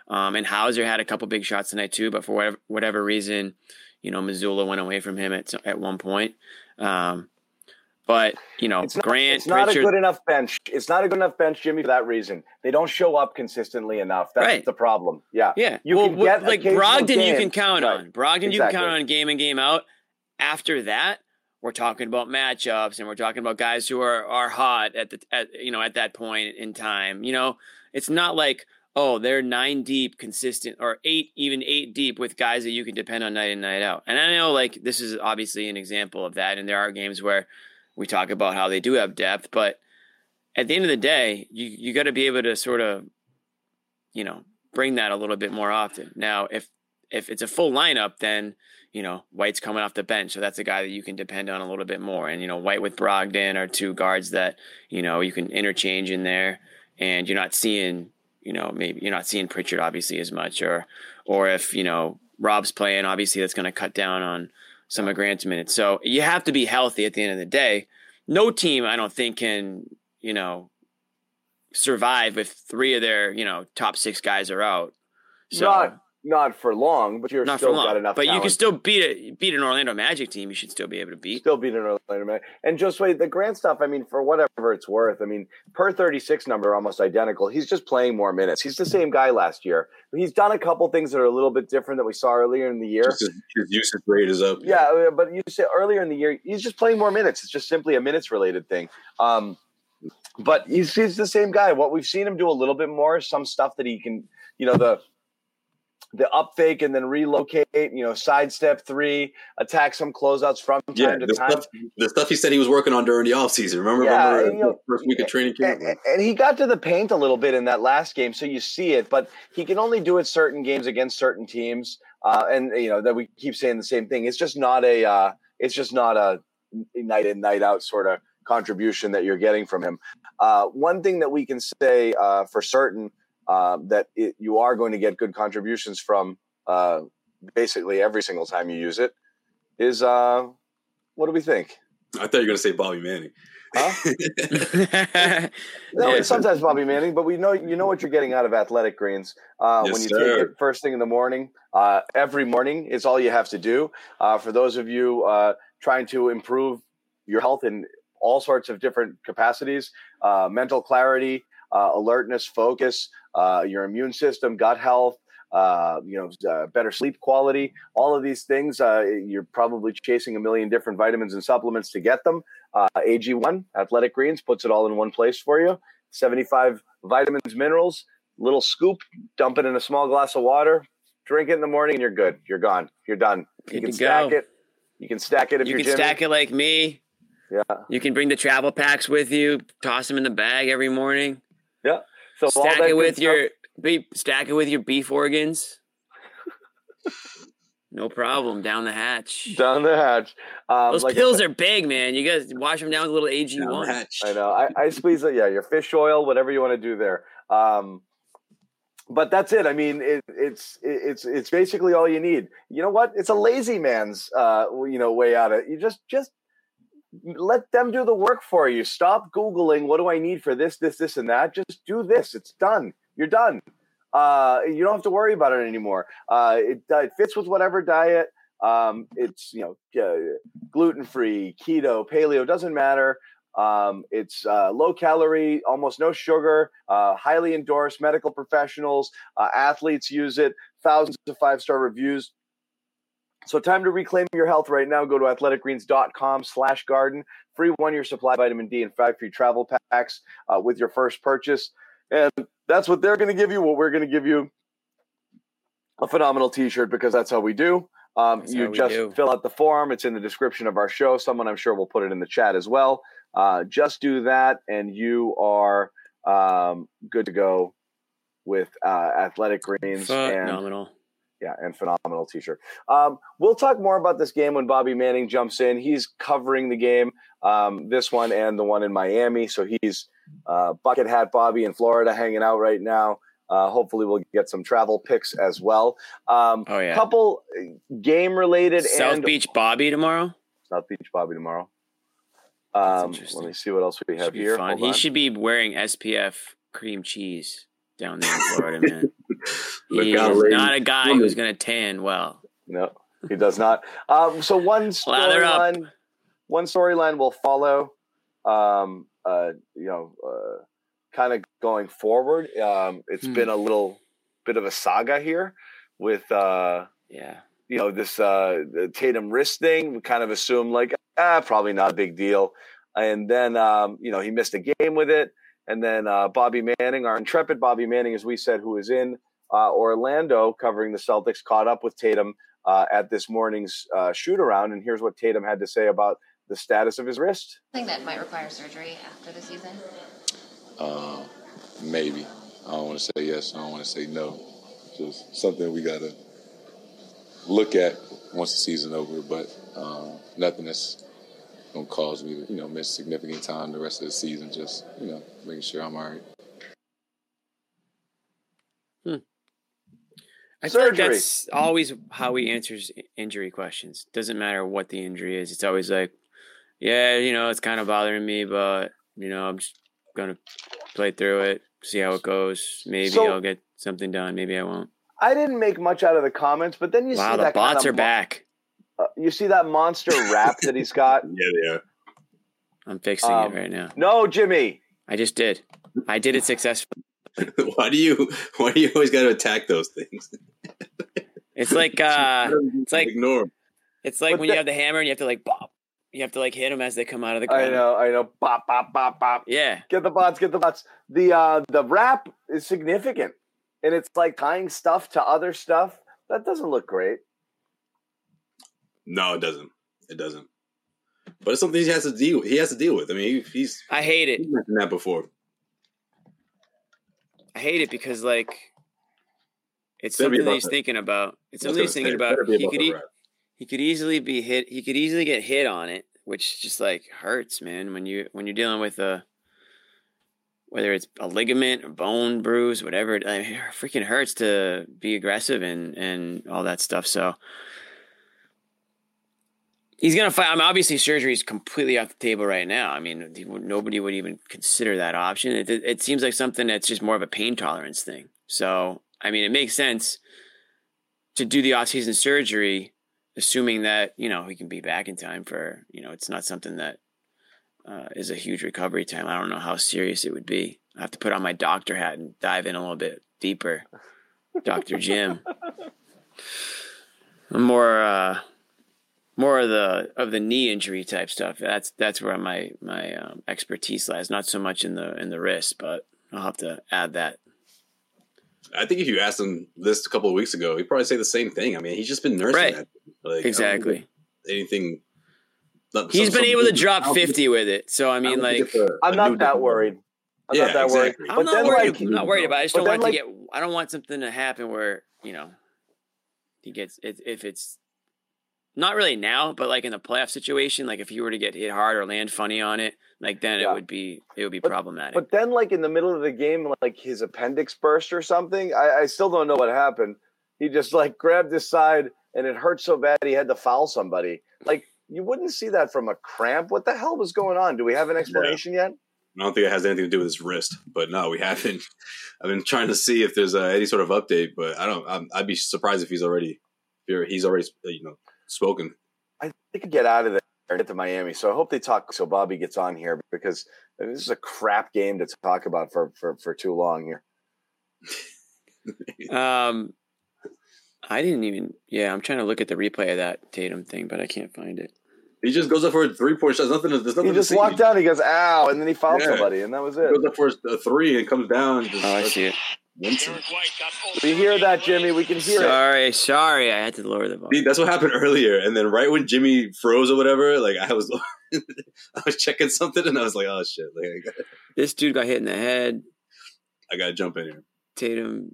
Um, and Hauser had a couple big shots tonight too, but for whatever whatever reason, you know, Mazzulla went away from him at at one point. Um, but you know, it's not, Grant, it's not Pritchard, a good enough bench. It's not a good enough bench, Jimmy, for that reason. They don't show up consistently enough. That's right. the problem. Yeah, yeah. You well, can get like Brogdon, game. you can count right. on Brogdon. Exactly. You can count on game in game out. After that, we're talking about matchups and we're talking about guys who are are hot at the at you know at that point in time. You know, it's not like oh they're nine deep consistent or eight even eight deep with guys that you can depend on night in night out. And I know like this is obviously an example of that, and there are games where we talk about how they do have depth, but at the end of the day, you you got to be able to sort of you know bring that a little bit more often. Now, if if it's a full lineup, then you know, White's coming off the bench, so that's a guy that you can depend on a little bit more. And you know, White with Brogdon are two guards that you know you can interchange in there, and you're not seeing, you know, maybe you're not seeing Pritchard obviously as much, or or if you know Rob's playing, obviously that's going to cut down on some Grant's minutes. So you have to be healthy at the end of the day. No team, I don't think, can you know survive if three of their you know top six guys are out. So, not not for long, but you're not still for long. got enough. But talent. you can still beat a, beat an Orlando Magic team. You should still be able to beat. Still beat an Orlando Magic. And just wait, the Grant stuff. I mean, for whatever it's worth. I mean, per thirty six number, almost identical. He's just playing more minutes. He's the same guy last year. He's done a couple things that are a little bit different that we saw earlier in the year. His, his usage rate is up. Yeah, but you said earlier in the year, he's just playing more minutes. It's just simply a minutes related thing. Um, but he's, he's the same guy. What we've seen him do a little bit more, some stuff that he can, you know, the the up fake and then relocate, you know, sidestep three, attack some closeouts from time yeah, to the time. Stuff, the stuff he said he was working on during the offseason. Remember, Yeah, remember and, you know, first week of training camp? And, and he got to the paint a little bit in that last game, so you see it, but he can only do it certain games against certain teams. Uh, and you know that we keep saying the same thing. It's just not a. Uh, it's just not a night in night out sort of contribution that you're getting from him. Uh, one thing that we can say uh, for certain uh, that it, you are going to get good contributions from uh, basically every single time you use it is uh, what do we think? I thought you were going to say Bobby Manning. Huh? no, Yeah. it's sometimes Bobby Manning, but we know you know what you're getting out of athletic greens uh, Yes, when you sir. take it first thing in the morning. Uh, every morning is all you have to do. Uh, for those of you uh, trying to improve your health in all sorts of different capacities, uh, mental clarity, uh, alertness, focus, uh, your immune system, gut health. Uh, you know, uh, better sleep quality, all of these things. Uh, you're probably chasing a million different vitamins and supplements to get them. Uh, AG1 Athletic Greens puts it all in one place for you. 75 vitamins, minerals, little scoop, dump it in a small glass of water, drink it in the morning, and you're good. You're gone. You're done. Good you can stack go. it. You can stack it if you can Jimmy. stack it like me. Yeah. You can bring the travel packs with you, toss them in the bag every morning. Yeah. So all stack that it with your beef, stack it with your beef organs. no problem. Down the hatch. down the hatch. Um, Those like pills said- are big, man. You guys wash them down with a little AG one. hatch. I know. I, I squeeze it. Yeah, your fish oil, whatever you want to do there. Um, but that's it. I mean, it, it's it, it's it's basically all you need. You know what? It's a lazy man's uh, you know way out of it. You just just let them do the work for you. Stop googling what do I need for this, this, this, and that. Just do this. It's done. You're done. Uh, you don't have to worry about it anymore. Uh, it, uh, it fits with whatever diet. Um, it's you know uh, gluten free, keto, paleo doesn't matter. Um, it's uh, low calorie, almost no sugar, uh, highly endorsed. Medical professionals, athletes use it. Thousands of five star reviews. So time to reclaim your health right now. Go to athleticgreens.com slash garden. Free one year supply of vitamin D and five free travel packs uh, with your first purchase. And that's what they're going to give you. What we're going to give you a phenomenal t-shirt because that's how we do. Um, you just do. fill out the form. It's in the description of our show. Someone I'm sure will put it in the chat as well. Uh, just do that, and you are um, good to go with uh, Athletic Greens. Phenomenal. And, yeah, and phenomenal t-shirt. Um, we'll talk more about this game when Bobby Manning jumps in. He's covering the game, um, this one and the one in Miami. So he's uh, bucket hat Bobby in Florida, hanging out right now. Uh, hopefully, we'll get some travel picks as well. Um, oh yeah, couple game related. South and, Beach Bobby tomorrow. South Beach Bobby tomorrow. Um, let me see what else we have here. He on. should be wearing SPF cream cheese down there in Florida, man. he is not a guy who's going to tan well. No, he does not. Um, so one storyline, one storyline will follow. Um, uh, you know, uh, kind of going forward. Um, it's hmm. been a little bit of a saga here with, uh, yeah, you know, this uh, Tatum wrist thing. We kind of assumed like, ah, probably not a big deal. And then, um, you know, he missed a game with it. And then uh, Bobby Manning, our intrepid Bobby Manning, as we said, who is in uh, Orlando covering the Celtics, caught up with Tatum uh, at this morning's uh, shoot around. And here's what Tatum had to say about the status of his wrist. I think that might require surgery after the season. Uh, maybe. I don't want to say yes. I don't want to say no. Just something we got to look at once the season over. But um, nothing that's going to cause me to, you know, miss significant time the rest of the season. Just, you know, making sure I'm all right. Hmm. I feel like that's always how he answers injury questions. Doesn't matter what the injury is. It's always like, yeah, you know, it's kind of bothering me, but you know, I'm just gonna play through it, see how it goes. Maybe so, I'll get something done. Maybe I won't. I didn't make much out of the comments, but then you wow, see the that bots kind of are mo- back. Uh, you see that monster rap that he's got. yeah, yeah. I'm fixing um, it right now. No, Jimmy. I just did. I did it successfully. why do you? Why do you always got to attack those things? it's like uh, it's like ignore. It's like but when the, you have the hammer and you have to like bop you have to like hit them as they come out of the ground. I know, I know. Bop, bop, bop, bop. Yeah. Get the bots, get the bots. The uh the wrap is significant. And it's like tying stuff to other stuff. That doesn't look great. No, it doesn't. It doesn't. But it's something he has to deal. He has to deal with. I mean, he, he's. I hate it. He's mentioned that before. I hate it because like, it's something that he's thinking about. It's something he's thinking about. He could eat he could easily be hit. He could easily get hit on it, which just like hurts, man. When you when you're dealing with a whether it's a ligament or bone bruise, whatever, it, it freaking hurts to be aggressive and and all that stuff. So he's gonna fight. I mean, obviously, surgery is completely off the table right now. I mean, nobody would even consider that option. It, it seems like something that's just more of a pain tolerance thing. So, I mean, it makes sense to do the off-season surgery assuming that you know he can be back in time for you know it's not something that uh, is a huge recovery time. I don't know how serious it would be. I have to put on my doctor hat and dive in a little bit deeper, Doctor Jim. I'm more uh, more of the of the knee injury type stuff. That's that's where my my um, expertise lies. Not so much in the in the wrist, but I'll have to add that I think if you asked him this a couple of weeks ago, he'd probably say the same thing. I mean, he's just been nursing right. that. Like, exactly. Anything. he's some, been able to drop fifty with it. So I mean, I like, a, I'm not that worried. I'm yeah, not that exactly. worried. I'm not worried. Like, I'm not worried about. it. I just don't want like, to get. I don't want something to happen where you know he gets if it's not really now, but like in the playoff situation, like if you were to get hit hard or land funny on it, like then yeah. it would be it would be but, problematic. But then, like in the middle of the game, like his appendix burst or something. I, I still don't know what happened. He just like grabbed his side and it hurt so bad he had to foul somebody. Like you wouldn't see that from a cramp. What the hell was going on? Do we have an explanation yeah. yet? I don't think it has anything to do with his wrist, but no, we haven't. I've been trying to see if there's uh, any sort of update, but I don't. i would be surprised if he's already, if he's already, you know, spoken. I think get out of there and get to Miami. So I hope they talk so Bobby gets on here because this is a crap game to talk about for for, for too long here. um, I didn't even. Yeah, I'm trying to look at the replay of that Tatum thing, but I can't find it. He just goes up for a three point shot. There's nothing. There's nothing. He just walked down. He goes, "Ow!" and then he fouled yeah. somebody, and that was it. He goes up for a three and comes down. Just, oh, I see it. We hear that, Jimmy. We can hear sorry, it. Sorry, sorry. I had to lower the volume. See, that's what happened earlier. And then right when Jimmy froze or whatever, like I was, I was checking something, and I was like, "Oh shit!" Like, gotta, this dude got hit in the head. I gotta jump in here. Tatum.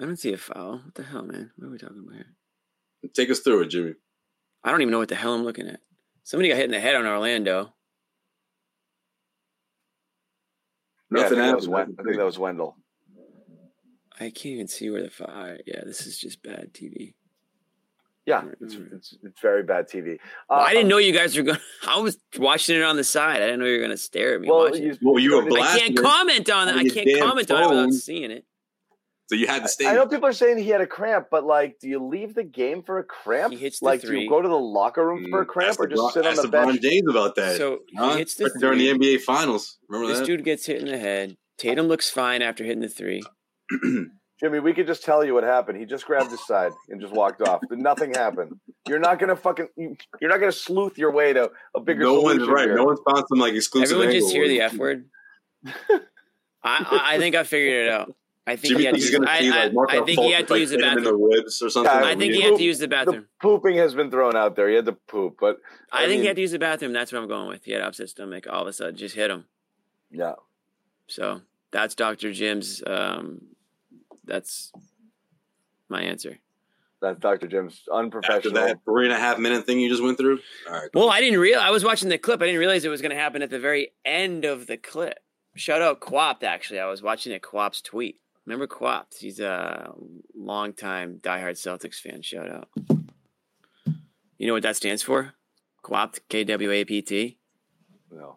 I don't see a foul. What the hell, man? What are we talking about here? Take us through it, Jimmy. I don't even know what the hell I'm looking at. Somebody got hit in the head on Orlando. Nothing yeah, I, think Wend- I think that was Wendell. I can't even see where the fire. Yeah, this is just bad TV. Yeah, it's, it's, it's very bad TV. Uh, well, I didn't know you guys were going. I was watching it on the side. I didn't know you were going to stare at me. Well, you, well, you were. I can't comment on that. I can't comment phone. on it without seeing it. So you had to stay. I know people are saying he had a cramp, but like, do you leave the game for a cramp? He hits the like, three. do you go to the locker room for a mm, cramp, or just sit on the bench? James about that. So he hits the during the NBA Finals. Remember this that? dude gets hit in the head. Tatum looks fine after hitting the three. Jimmy, we could just tell you what happened. He just grabbed his side and just walked off. Nothing happened. You're not gonna fucking. You're not gonna sleuth your way to a bigger. No one's right. Here. No one's found some like exclusive. Everyone just hear the f word. I, I think I figured it out. I think Jimmy he had to use, I, see, I, like, I think he had to use the bathroom. In the ribs or something. I think he had to use the bathroom. The pooping has been thrown out there. He had to poop, but I, I think mean, he had to use the bathroom. That's what I'm going with. He had upset stomach. All of a sudden, just hit him. Yeah. So that's Dr. Jim's. Um, that's my answer. That's Dr. Jim's unprofessional. After that three and a half minute thing you just went through. All right. Well, I didn't realize. I was watching the clip. I didn't realize it was going to happen at the very end of the clip. Shout out Quapt. Actually, I was watching a Quap's tweet Remember Quapt? He's a longtime diehard Celtics fan. Shout out. You know what that stands for? Quapt, K W A P T. No.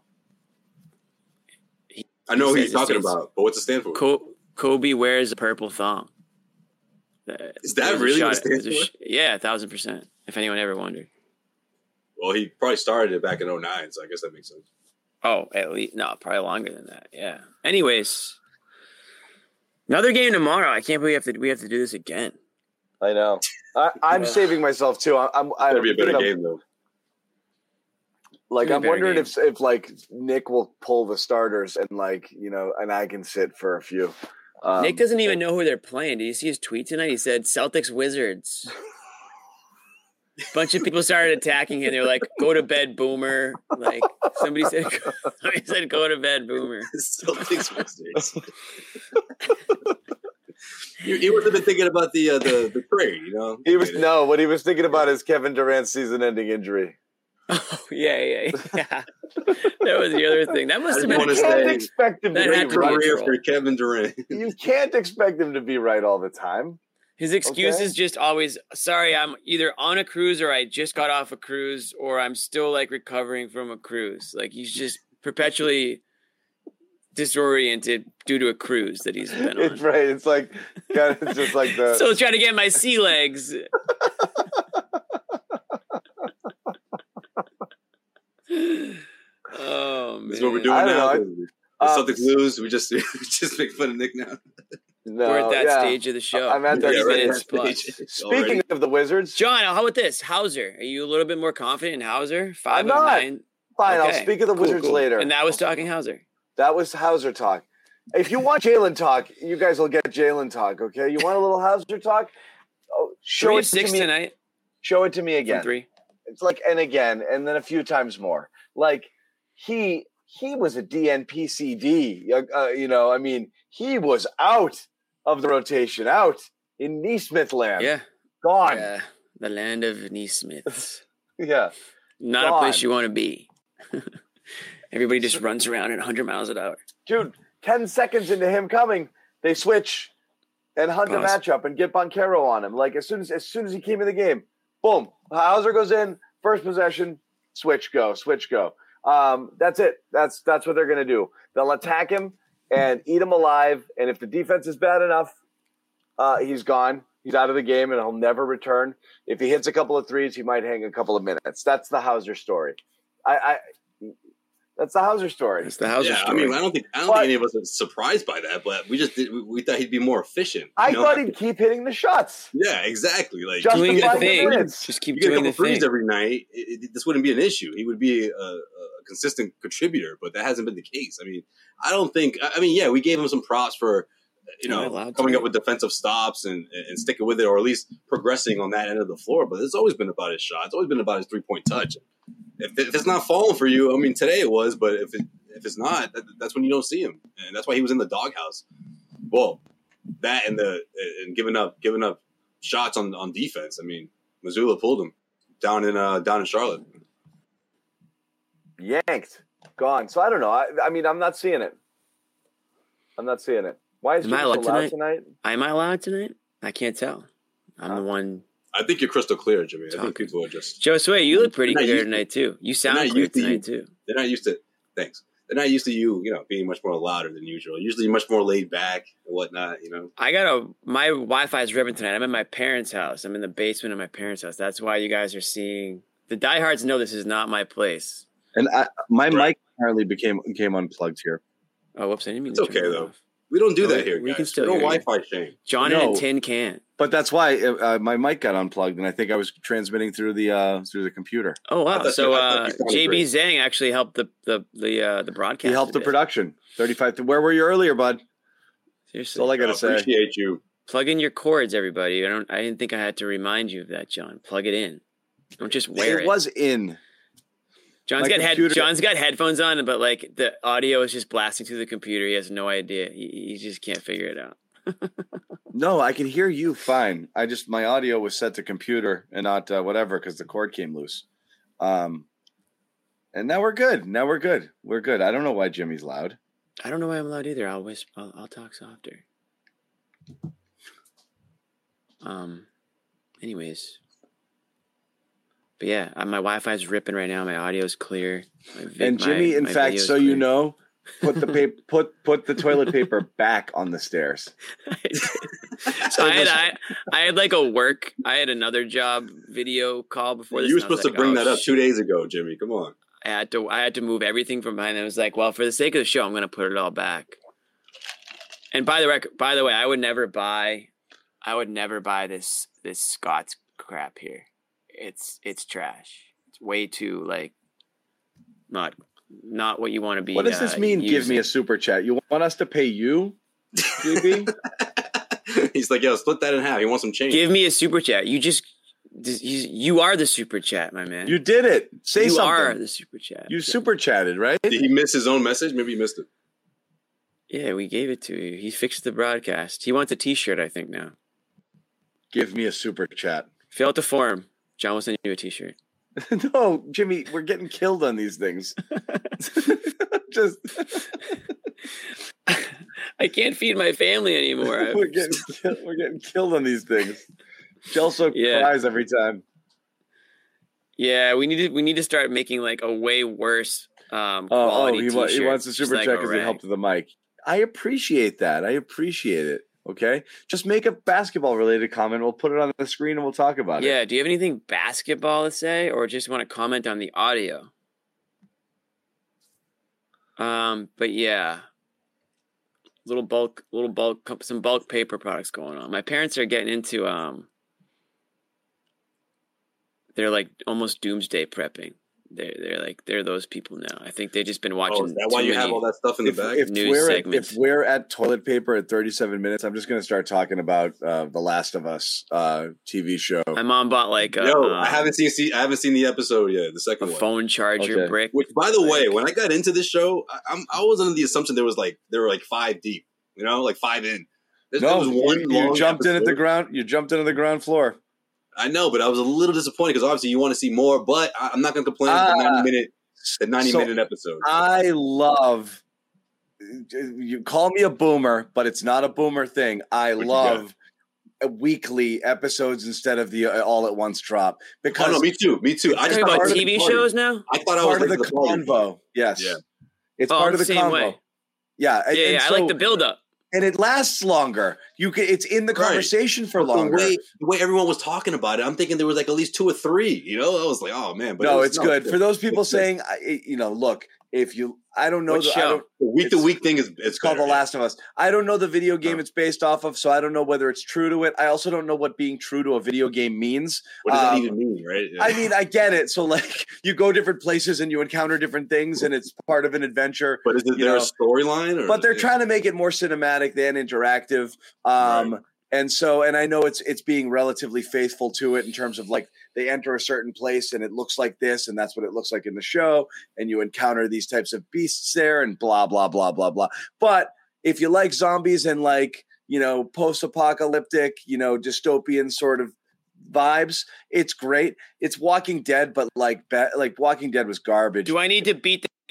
I know who he's talking about, but what's it stand for? Kobe wears a purple thong. Uh, Is that really what it stands for? yeah, a thousand percent. If anyone ever wondered. Well, he probably started it back in 09, so I guess that makes sense. Oh, at least no, probably longer than that. Yeah. Anyways, Another game tomorrow. I can't believe we have to we have to do this again. I know. I, am yeah. saving myself too. I'm. I'm It'll be a better game though. Like I'm wondering if if like Nick will pull the starters and like you know and I can sit for a few. Um, Nick doesn't even know who they're playing. Did you see his tweet tonight? He said Celtics Wizards. bunch of people started attacking him. They're like, "Go to bed, Boomer!" Like somebody said, somebody said, "Go to bed, Boomer." Celtics Wizards. he, he wasn't thinking about the uh, the the trade, you know. He was no. What he was thinking about is Kevin Durant's season-ending injury. Oh yeah, yeah, yeah. that was the other thing. That must have been. You can't expect him to be right for Kevin Durant. you can't expect him to be right all the time. His excuse okay. is just always sorry, I'm either on a cruise or I just got off a cruise or I'm still like recovering from a cruise. Like he's just perpetually disoriented due to a cruise that he's been on. It's right. It's like kind of just like the Still trying to get my sea legs. oh man. That's what we're doing now. Know, I, um, Celtics lose, we just we just make fun of Nick now. No, We're at that yeah. stage of the show. I'm at that yeah, right stage. Speaking already. of the Wizards, John, how about this? Hauser, are you a little bit more confident in Hauser? Five I'm not. Nine? Fine, okay. I'll speak of the cool, Wizards cool. later. And that was talking Hauser. That was Hauser talk. If you want Jaylen talk, you guys will get Jaylen talk. Okay, you want a little Hauser talk? Oh, show three it six to me. tonight. Show it to me again. From three. It's like and again, and then a few times more. Like he he was a DNPCD. Uh, uh, you know, I mean, he was out of the rotation out in Nesmith land. Yeah. Gone. Yeah. The land of Nesmiths. yeah. Not Gone. a place you want to be. Everybody just runs around at 100 miles an hour. Dude, 10 seconds into him coming, they switch and hunt Pause. a matchup and get Banchero on him. Like as soon as as soon as he came in the game, boom, Hauser goes in, first possession, switch go, switch go. Um, that's it. That's that's what they're gonna do. They'll attack him and eat him alive. And if the defense is bad enough, uh, he's gone. He's out of the game and he'll never return. If he hits a couple of threes, he might hang a couple of minutes. That's the Hauser story. I, I that's the Hauser story. That's the Hauser yeah, story. I mean, I don't think I don't But- think any of us are surprised by that, but we just did, we, we thought he'd be more efficient. I know? thought he'd keep hitting the shots. Yeah, exactly. Like Just doing the the thing. minutes. Just keep you get a doing couple the threes thing. every night, it, it, this wouldn't be an issue. He would be a, a consistent contributor, but that hasn't been the case. I mean, I don't think. I mean, yeah, we gave him some props for you know coming to? up with defensive stops and and sticking with it, or at least progressing on that end of the floor. But it's always been about his shot. It's always been about his three point touch. If, if it's not falling for you, I mean, today it was, but if it if it's not, that, that's when you don't see him, and that's why he was in the doghouse. Well, that and the and giving up giving up shots on on defense. I mean, Mazzulla pulled him down in uh down in Charlotte. Yanked, gone. So I don't know. I, I mean, I'm not seeing it. I'm not seeing it. Why is Am I Jimmy so allowed loud tonight? tonight? Am I allowed tonight? I can't tell. I'm the ah. one. I think you're crystal clear, Jimmy. I think people are just Joe Sway, you look pretty They're clear used to- tonight too. You they're sound not clear used to you. tonight too. they're not used to thanks. They're not used to you, you know, being much more louder than usual. Usually much more laid back and whatnot, you know. I got a my Wi-Fi is ripping tonight. I'm in my parents' house. I'm in the basement of my parents' house. That's why you guys are seeing the diehards know this is not my place. And I, my Right. mic apparently became came unplugged here. Oh, whoops! I didn't mean It's to okay, though. off. We don't do No, that here, we guys. can still no hear you. Wi-Fi shame. John No. and a tin can. But that's why uh, my mic got unplugged, and I think I was transmitting through the uh, through the computer. Oh wow! So you- I thought uh, JB great. Zhang actually helped the the the uh, the broadcast. He helped the bit. production. Thirty five. Where were you earlier, bud? Seriously, That's all I I gotta say. appreciate you. plug in your cords, everybody. I don't. I didn't think I had to remind you of that, John. Plug it in. Don't just wear it. it was in. John's my got head, John's got headphones on, but like the audio is just blasting through the computer. He has no idea. He, he just can't figure it out. No, I can hear you fine. I just my audio was set to computer and not uh, whatever because the cord came loose. Um, and now we're good. Now we're good. We're good. I don't know why Jimmy's loud. I don't know why I'm loud either. I'll whisper. I'll, I'll talk softer. Um. Anyways. But yeah, my Wi-Fi is ripping right now. My audio is clear. My vi- And my- Jimmy, in my fact, video's so you know, put the paper put put the toilet paper back on the stairs. so I had I, I had like a work. I had another job video call before this. You were and I was supposed to bring oh, that up shit. two days ago, Jimmy. Come on. I had to I had to move everything from behind. I was like, well, for the sake of the show, I'm gonna put it all back. And by the rec- by the way, I would never buy, I would never buy this this Scott's crap here. It's it's trash. It's way too like, not not what you want to be. What does uh, this mean? Give me a super chat. You want us to pay you, JB? He's like, yo, split that in half. He wants some change. Give me a super chat. You just you you are the super chat, my man. you did it. Say You something. are the super chat. you super chatted, right? Did he miss his own message? Maybe he missed it. Yeah, we gave it to you. He fixed the broadcast. He wants a T-shirt, I think now. Give me a super chat. Fill out the form. John will send you a T-shirt. no, Jimmy, we're getting killed on these things. Just I can't feed my family anymore. We're getting killed, we're getting killed on these things. Chelsea Yeah. cries every time. yeah, we need to we need to start making like a way worse um Oh, oh he, wa- he wants a super like chat a because he rag. helped with the mic. I appreciate that. I appreciate it. Okay, just make a basketball related comment. We'll put it on the screen and we'll talk about it. Yeah, do you have anything basketball to say, or just want to comment on the audio? Um, but yeah, little bulk, little bulk, some bulk paper products going on. My parents are getting into um, they're like almost doomsday prepping. They're they're like they're those people now. I think they've just been watching. Oh, is that why you have all that stuff in the If, bag? if News we're at, segments. if we're at toilet paper at 37 minutes, I'm just going to start talking about uh, the Last of Us uh, TV show. My mom bought like a, Yo, uh, I haven't seen see, I haven't seen the episode yet. The a second one. phone charger Okay. brick. Which, by the way, when I got into this show, I, I'm, I was under the assumption there was like there were like five deep. You know, like five in. There, there No, was one you, you long jumped in at the ground. You jumped into the ground floor. I know, but I was a little disappointed because obviously you want to see more. But I, I'm not going to complain. Ah. the 90 minute, the 90 So, minute episode. I love. You call me a boomer, but it's not a boomer thing. I What love weekly episodes instead of the uh, all at once drop oh no, me too, me too. I just Talking thought about TV late to the party. shows now. I thought I was part of the the convo. Yes, Yeah. it's Oh, part of the the same convo. way. Yeah, and- Yeah, and yeah. I like the build up. And it lasts longer. You can, it's in the Right. conversation for The longer. way, the way everyone was talking about it, I'm thinking there was like at least two or three. You know, I was like, oh man. But it no, was- it's good for those people saying, I- eh, you know, look, if you, I don't know, What the, I show? don't, the week to week thing is it's, it's called better, The Last of Us. I don't know the video game Oh. it's based off of, so I don't know whether it's true to it. I also don't know what being true to a video game means. What does that Um, even mean, right? Yeah. I mean, I get it. So like, you go different places and you encounter different things, and it's part of an adventure. but is it you there a know, storyline? But they're trying to make it more cinematic than interactive um Right. And so and i know it's it's being relatively faithful to it in terms of like they enter a certain place and it looks like this and that's what it looks like in the show and you encounter these types of beasts there and blah blah blah blah blah. But if you like zombies and like you know post-apocalyptic you know dystopian sort of vibes it's great. It's walking dead but like like walking dead was garbage. Do I need to beat the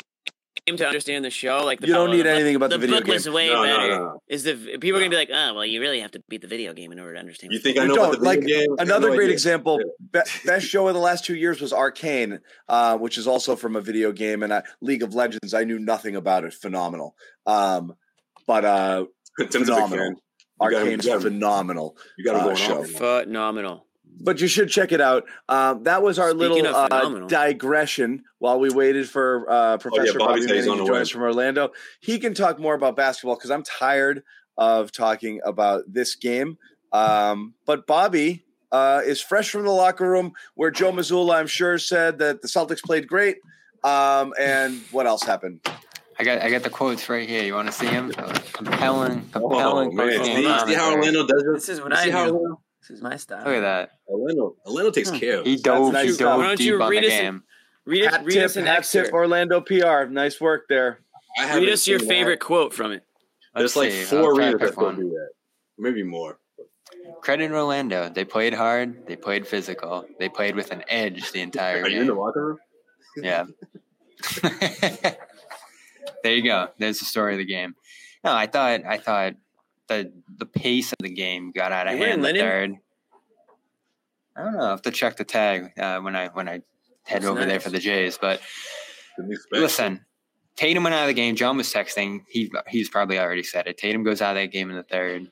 game to understand the show? Like the You don't need book- anything about the video book was game. way No, no, better. no. Is the people are gonna be like, oh, well, you really have to beat the video game in order to understand. You think I You know about the video Like, game? Another no great idea. example, be- best show of the last two years was Arcane, uh, which is also from a video game, and I, League of Legends. I knew nothing about it. Phenomenal, um, but uh, Tim's a big phenomenal. fan. You got him- Arcane's you got him- phenomenal. You got him uh, going show. Phenomenal. But you should check it out. Um, that was our Speaking little uh, digression while we waited for uh, Professor Bobby Bobby said he's Manning to join us from Orlando. He can talk more about basketball because I'm tired of talking about this game. Um, but Bobby uh, is fresh from the locker room where Joe Mazzulla, I'm sure, said that the Celtics played great. Um, and what else happened? I got I got the quotes right here. You want to see them? Compelling, Oh, compelling. man. See, see how. Orlando does This this? is what You I see how do. Orlando, This is my style. Look at that. Orlando, Orlando takes Hmm. care of He dove. nice he dove Why don't deep you on the read us- game. Read, Hat read tip, us an hat excerpt. tip, Orlando PR. Nice work there. I Read us your seen that. favorite quote from it. There's Let's like see. four I'll try to readers that pick still one. do that. Maybe more. Credit Orlando. They played hard. They played physical. They played with an edge the entire Are you in the locker room? Yeah. there you go. There's the story of the game. No, I thought I thought the the pace of the game got out of You hand in the third. I don't know. I have to check the tag uh, when I when I head That's over there for the Jays. But listen, Tatum went out of the game. John was texting. He he's probably already said it. Tatum goes out of that game in the third.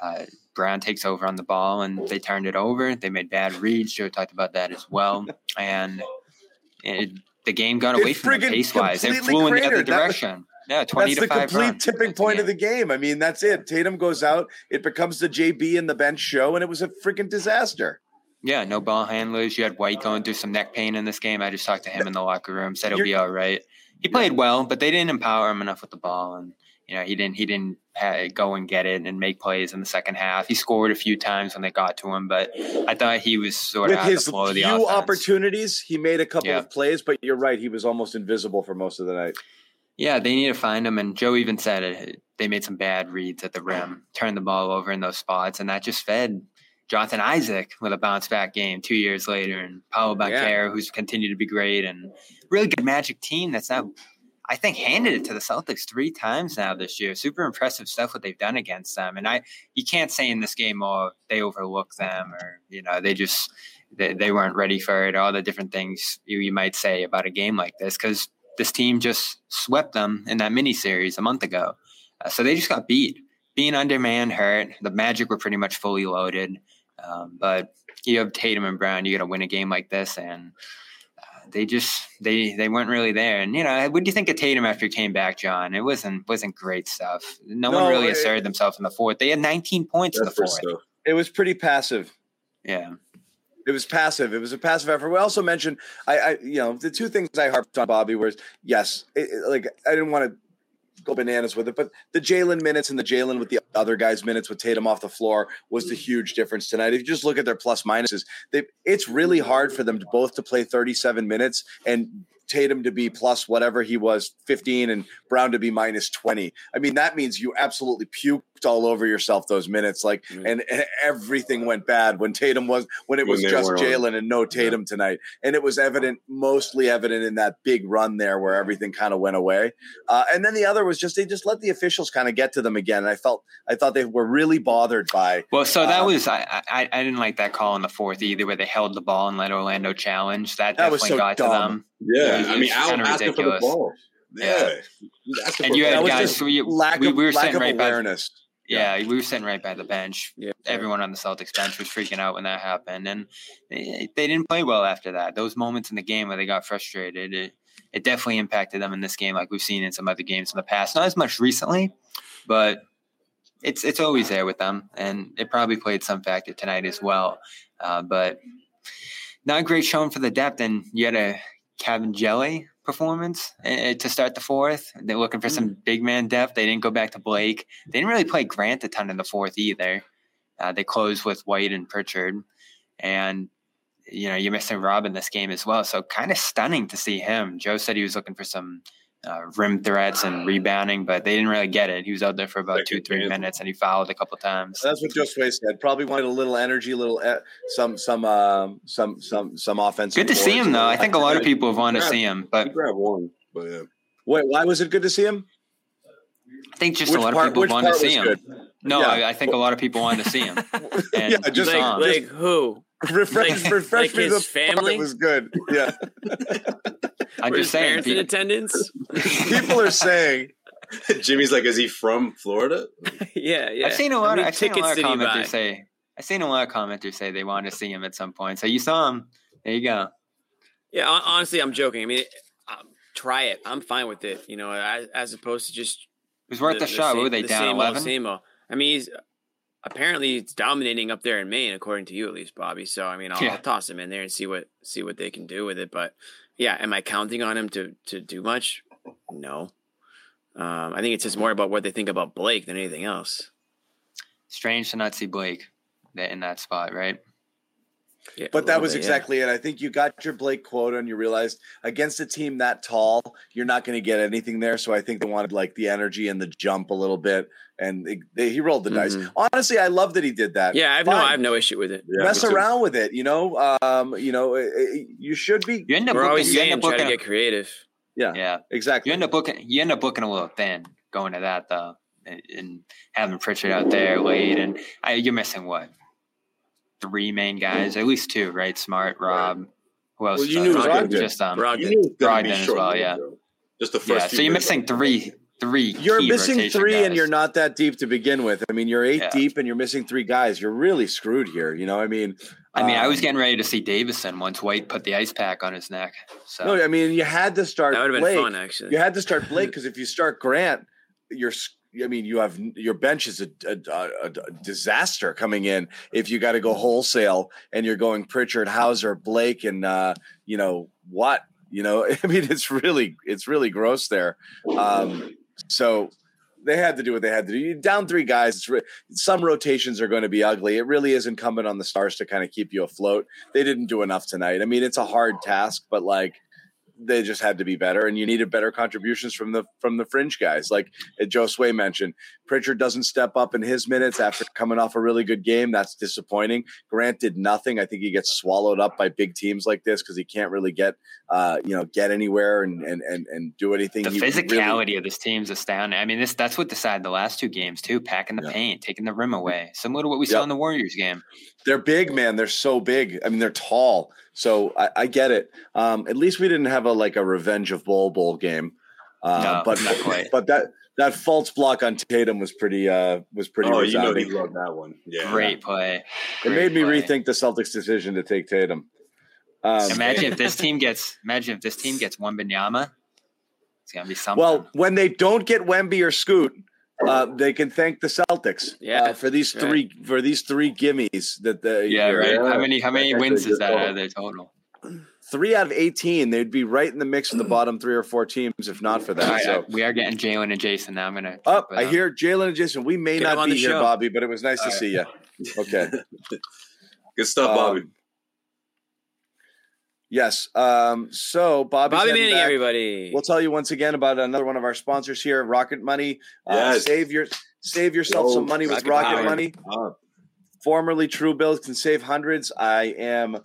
Uh, Brown takes over on the ball, and they turned it over. They made bad reads. Joe talked about that as well, and it, the game got away from them pace wise. It flew in the other cratered. Direction. Yeah, twenty That's the complete tipping That's the point of the game. I mean, that's it. Tatum goes out. It becomes the JB and the bench show, and it was a freaking disaster. Yeah, no ball handlers. You had White going through some neck pain in this game. I just talked to him in the locker room. Said he'll be all right. He played well, but they didn't empower him enough with the ball, and you know he didn't he didn't ha- go and get it and make plays in the second half. He scored a few times when they got to him, but I thought he was sort With of out of his the flow of the few opportunities, he made a couple Yeah. of plays, but you're right. He was almost invisible for most of the night. Yeah, they need to find him. And Joe even said it. They made some bad reads at the rim, turned the ball over in those spots, and that just fed Jonathan Isaac with a bounce back game two years later, and Paolo Banchero, who's continued to be great, and really good Magic team that's now, I think, handed it to the Celtics three times now this year. Super impressive stuff what they've done against them, and I you can't say in this game, oh, they overlooked them, or you know, they just they, they weren't ready for it. All the different things you, you might say about a game like this because this team just swept them in that mini series a month ago. Uh, so they just got beat. Being undermanned hurt. The Magic were pretty much fully loaded. Um, but you have Tatum and Brown. You got to win a game like this, and uh, they just they they weren't really there. And you know, what do you think of Tatum after he came back, John? It wasn't wasn't great stuff. No, No, one really it- asserted themselves in the fourth. They had 19 points in the for fourth. stuff. It was pretty passive. Yeah, It was passive. It was a passive effort. We also mentioned, I, I you know, the two things I harped on Bobby was yes, it, like I didn't want to go bananas with it, but the Jaylen minutes and the Jaylen with the other guys' minutes with Tatum off the floor was the huge difference tonight. If you just look at their plus minuses, they, it's really hard for them to both to play 37 minutes and Tatum to be plus whatever he was 15 and Brown to be minus 20. I mean, that means you absolutely puked all over yourself those minutes. Like, Mm. and, and everything went bad when Tatum was, when it When was just. Jaylen and no Tatum tonight. And it was evident, mostly evident in that big run there where everything kind of went away. Uh, and then the other was just, they just let the officials kind of get to them again. And I felt, I thought they were really bothered by, Well, so that Um, was I, I I didn't like that call in the fourth either, where they held the ball and let Orlando challenge. That That was definitely so got to dumb. them. Yeah, I mean, Al asking for the ball. Yeah. And you had guys. We, lack we, of, we were lack sitting of right by. awareness. Yeah, we were sitting right by the bench. Yeah. Everyone on the Celtics bench was freaking out when that happened, and they, they didn't play well after that. Those moments in the game where they got frustrated, it, it definitely impacted them in this game, like we've seen in some other games in the past. Not as much recently, but it's it's always there with them, and it probably played some factor tonight as well. Uh, but not a great showing for the depth, and you had a Kabengele performance uh, to start the fourth. They're looking for some big man depth. They didn't go back to Blake. They didn't really play Grant a ton in the fourth either. Uh, they closed with White and Pritchard, and you know you're missing Rob in this game as well. So kind of stunning to see him. Joe said he was looking for some uh, rim threats and rebounding, but they didn't really get it. He was out there for about two, three minutes, and he fouled a couple times. That's what Joe Sway said. Probably wanted a little energy, a little uh, some some um, some some some offense. Good to see him though. I think a lot of people have wanted to see him, but grabbed one, but yeah. Wait, why was it good to see him? I think just Which a lot part- of people wanted to see him. good? No, Yeah. I, I think a lot of people wanted to see him. And Yeah, just- like, saw like who? Refresh, Like- refresh like me. his the family? It was good. Yeah, I'm just saying. parents in attendance? people are saying Jimmy's like, is he from Florida? yeah, yeah. I've seen a lot. many I've seen a lot of did he buy? commenters say. I've seen a lot of commenters say they wanted to see him at some point. So you saw him. There you go. Yeah, honestly, I'm joking. I mean, um, try it. I'm fine with it. You know, as, as opposed to just It was worth the- the, shot. same- what were they the down same old, eleven? same old. I mean, he's apparently it's dominating up there in Maine, according to you at least, Bobby. So I mean, I'll, Yeah. I'll toss him in there and see what see what they can do with it. But yeah, am I counting on him to to do much? No. Um, I think it's just more about what they think about Blake than anything else. Strange to not see Blake in that spot, right? Yeah, But that was bit, yeah. exactly it. I think you got your Blake quota and you realized against a team that tall, you're not going to get anything there. So I think they wanted like the energy and the jump a little bit. And they, they, he rolled the dice. Mhm. Honestly, I love that he did that. Yeah, I have no, I have no issue with it. Yeah, Mess me too. around with it. You know, um, you know, it- it- you should be. You end up We're booking, always you end saying up try to get creative. Yeah, yeah. exactly. You end up booking. You end up booking a little thin going to that though, and, and having Pritchard out there late, and I, you're missing what three main guys, at least two, right? Smart, Rob. Who else? Well, you knew on? Brogdon. Just um, You Brogdon. knew it was gonna be Brogdon as well, yeah. Just the first. yeah. few So you're missing three, three. You're key missing rotation three, and you're not that deep to begin with. I mean, you're eight Yeah. deep, and you're missing three guys. You're really screwed here. You know, I mean, I mean, I was um, getting ready to see Davison once White put the ice pack on his neck. So No, I mean, you had to start. That would have been Blake. fun, actually. You had to start Blake because if you start Grant, you're. I mean, you have your bench is a, a, a- a disaster coming in. If you got to go wholesale and you're going Pritchard, Hauser, Blake, and uh, you know what, you know, I mean, it's really it's really gross there. Um, so they had to do what they had to do. You down three guys. It's re- some rotations are going to be ugly. It really is incumbent on the stars to kind of keep you afloat. They didn't do enough tonight. I mean, it's a hard task, but like they just had to be better, and you needed better contributions from the from the fringe guys. Like uh, Joe Sway mentioned, Pritchard doesn't step up in his minutes after coming off a really good game. That's disappointing. Grant did nothing. I think he gets swallowed up by big teams like this because he can't really get uh, you know get anywhere and and and, and do anything. the He really- physicality of this team's astounding. I mean, this that's what decided the last two games too, packing the Yeah. paint, taking the rim away, similar to what we saw in the Warriors game. They're big, man. They're so big. I mean, they're tall. So I, I get it. Um, at least we didn't have a like a revenge of Bol Bol game. Uh, No, but not quite. but that that false block on Tatum was pretty uh was pretty Oh, you know resounding. he loved that one. Yeah. Great play. it made me play. rethink the Celtics' decision to take Tatum. Um, Imagine if this team gets imagine if this team gets Wembanyama. It's gonna be something. well, when they don't get Wemby or Scoot, uh, they can thank the Celtics Yeah, uh, for these that's right. three for these three gimmies that the yeah, right. Yeah. How many how many wins is that good out of their total? three out of eighteen. They'd be right in the mix of the bottom three or four teams if not for that. right, So uh, we are getting Jaylen and Jayson now. I'm gonna. Up, with I hear Jaylen and Jayson. We may Get 'em not be here, show. Bobby, but it was nice to All right. see you. Okay. Good stuff, Bobby. Um, yes. Um, so Bobby's Bobby heading Manning, back. everybody. We'll tell you once again about another one of our sponsors here, Rocket Money. Uh, Yes. Save your save yourself Yo, some money with Rocket Rocket Power. Money. Uh, Formerly True Bills can save hundreds. I am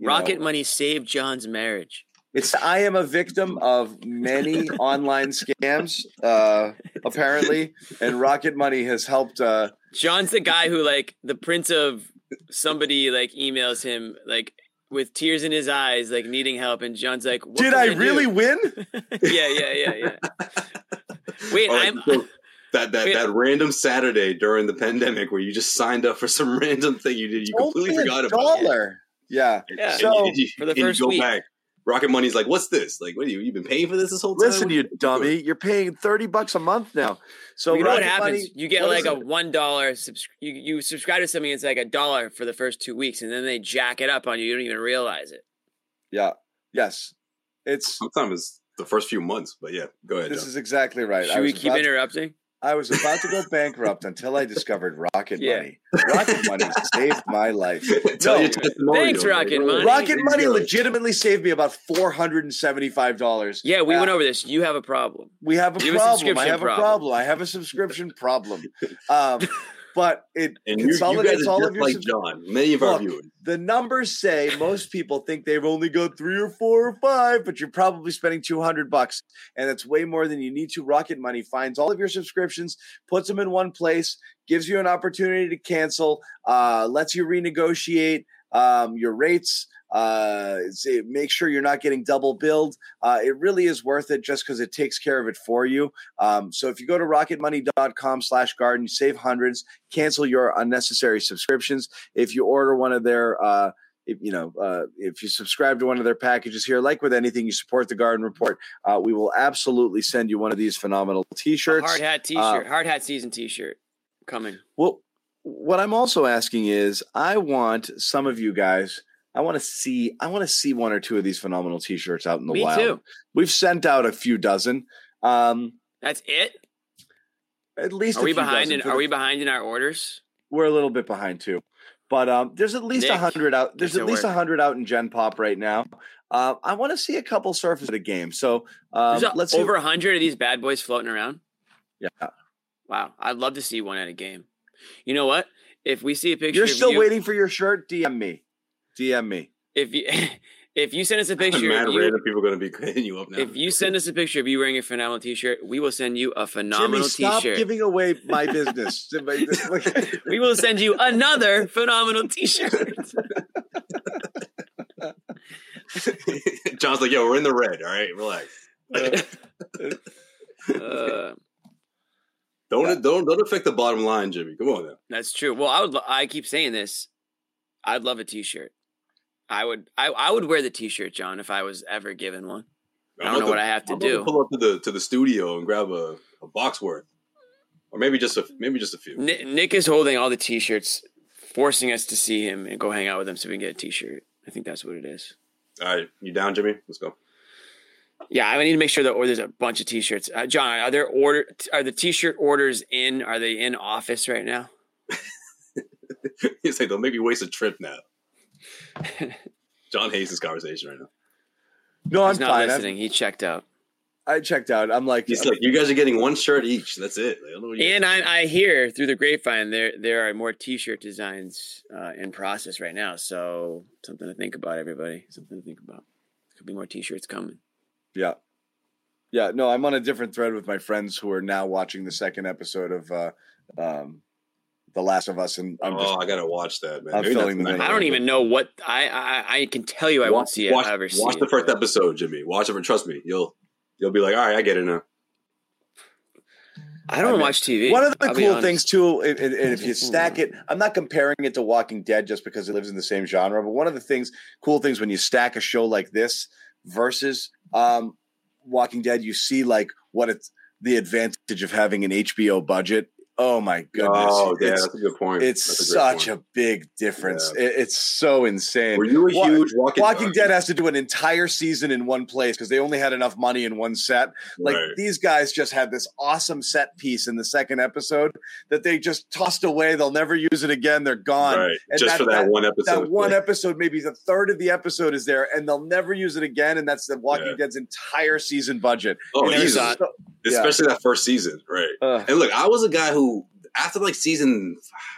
Rocket know, Money saved John's marriage. It's I am a victim of many online scams, uh, apparently, and Rocket Money has helped. Uh, John's the guy who like the prince of somebody like emails him like with tears in his eyes, like needing help, and John's like, what Did can I do?" really win? yeah, yeah, yeah, yeah. Wait, Or, like, I'm. so that that, Wait. that random Saturday during the pandemic where you just signed up for some random thing you did, you completely forgot about. it. dollar. Yeah. Yeah. And So, you- you- for the and you first go week- back. Rocket Money's like, what's this? Like, what are you? You've been paying for this this whole time? Listen, What are you doing? dummy. You're paying 30 bucks a month now. So you know what happens? Money- you get like a one dollar. Subs- you you subscribe to something. It's like a dollar for the first two weeks, and then they jack it up on you. You don't even realize it. Yeah. Yes. It's Sometimes it's the first few months, but yeah, go ahead. this John. is exactly right. I Should we keep about- interrupting? I was about to go bankrupt until I discovered Rocket Yeah. Money. Rocket Money saved my life. Tell No. your testimonial, Thanks, man. Rocket Money. Rocket Money legitimately saved me about four hundred and seventy-five dollars. Yeah, we Uh, went over this. You have a problem. We have a You have a problem. I subscription have a problem. problem. I have a subscription problem. Um, but it And you, you guys consolidates all of your. like John. Many of our viewers. the numbers say most people think they've only got three or four or five, but you're probably spending 200 bucks. And that's way more than you need to. Rocket Money finds all of your subscriptions, puts them in one place, gives you an opportunity to cancel, uh, lets you renegotiate um, your rates. Uh, makes sure you're not getting double billed. Uh, it really is worth it just because it takes care of it for you. Um, so if you go to rocketmoney.com slash garden, you save hundreds, cancel your unnecessary subscriptions. If you order one of their, uh, if, you know, uh, if you subscribe to one of their packages here, like with anything, you support the Garden Report. Uh, we will absolutely send you one of these phenomenal T-shirts, hard hat T-shirt, hard hat season T-shirt coming. Well, what I'm also asking is, I want some of you guys. I want to see. I want to see one or two of these phenomenal T-shirts out in the Me wild. too. We've sent out a few dozen. Um, That's it. at least Are we behind? In, are the- we behind in our orders? We're a little bit behind too, but um, there's at least a hundred out. There's at least a hundred out in Gen Pop right now. Uh, I want to see a couple surface at a game. So um, a- let's see. over a hundred of these bad boys floating around. yeah, Wow, I'd love to see one at a game. You know what? If we see a picture, you're of still you, waiting for your shirt. DM me. DM me. If you if you send us a picture, Mad of you, random people going to be hitting you up now. if you send us a picture of you wearing a phenomenal T-shirt, we will send you a Jimmy, phenomenal stop T-shirt. Stop giving away my business. we will send you another phenomenal T-shirt. John's like, yo, we're in the red. All right, relax. Uh, Don't don't don't affect the bottom line, Jimmy. Come on now. that's true. Well, I would. I keep saying this. I'd love a T-shirt. I would. I, I would wear the T-shirt, John, if I was ever given one. I don't know what I have to I'm do. pull up to the to the studio and grab a, a box worth, or maybe just a maybe just a few. Nick, Nick is holding all the T-shirts, forcing us to see him and go hang out with him so we can get a T-shirt. I think that's what it is. All right, you down, Jimmy? Let's go. Yeah, I need to make sure that or there's a bunch of T-shirts. Uh, John, are there order? Are the T-shirt orders in? Are they in office right now? He's like, don't make me waste a trip now. John hates this conversation right now. no, I'm He's not fine. I'm- listening. He checked out. I checked out. I'm like, He's like, you guys are getting one shirt each. That's it. I don't know what you- And I, I hear through the grapevine there there are more T-shirt designs uh, in process right now. So something to think about, everybody. Something to think about. Could be more T-shirts coming. Yeah. Yeah, no, I'm on a different thread with my friends who are now watching the second episode of uh um The Last of Us and I'm oh, just I gotta watch that, man. I'm Maybe filling that's them in. I don't even know what I I, I can tell you. I won't see it. Watch, I'll ever see watch it, the first episode, Jimmy. Watch it. For, trust me, you'll you'll be like, all right, I get it now. I don't I mean, watch TV. One of the I'll cool things too, and, and- and if you stack it, I'm not comparing it to Walking Dead just because it lives in the same genre. But one of the things, cool things, when you stack a show like this versus um, Walking Dead, you see like what it's the advantage of having an HBO budget. Oh my goodness! Oh, yeah, it's that's a good point. it's a such point. a big difference. It, it's so insane. Were you a Wa- huge Walking, Walking Dead has to do an entire season in one place because they only had enough money in one set. Like Right. these guys just had this awesome set piece in the second episode that they just tossed away. They'll never use it again. They're gone. right? and Just that- for that, that- one episode. That one episode, maybe the third of the episode is there, and they'll never use it again. And that's the Walking Yeah. Dead's entire season budget. Oh, And never it's easily. saw it. so- yeah. especially that first season, right? Ugh. And look, I was a guy who, after like season,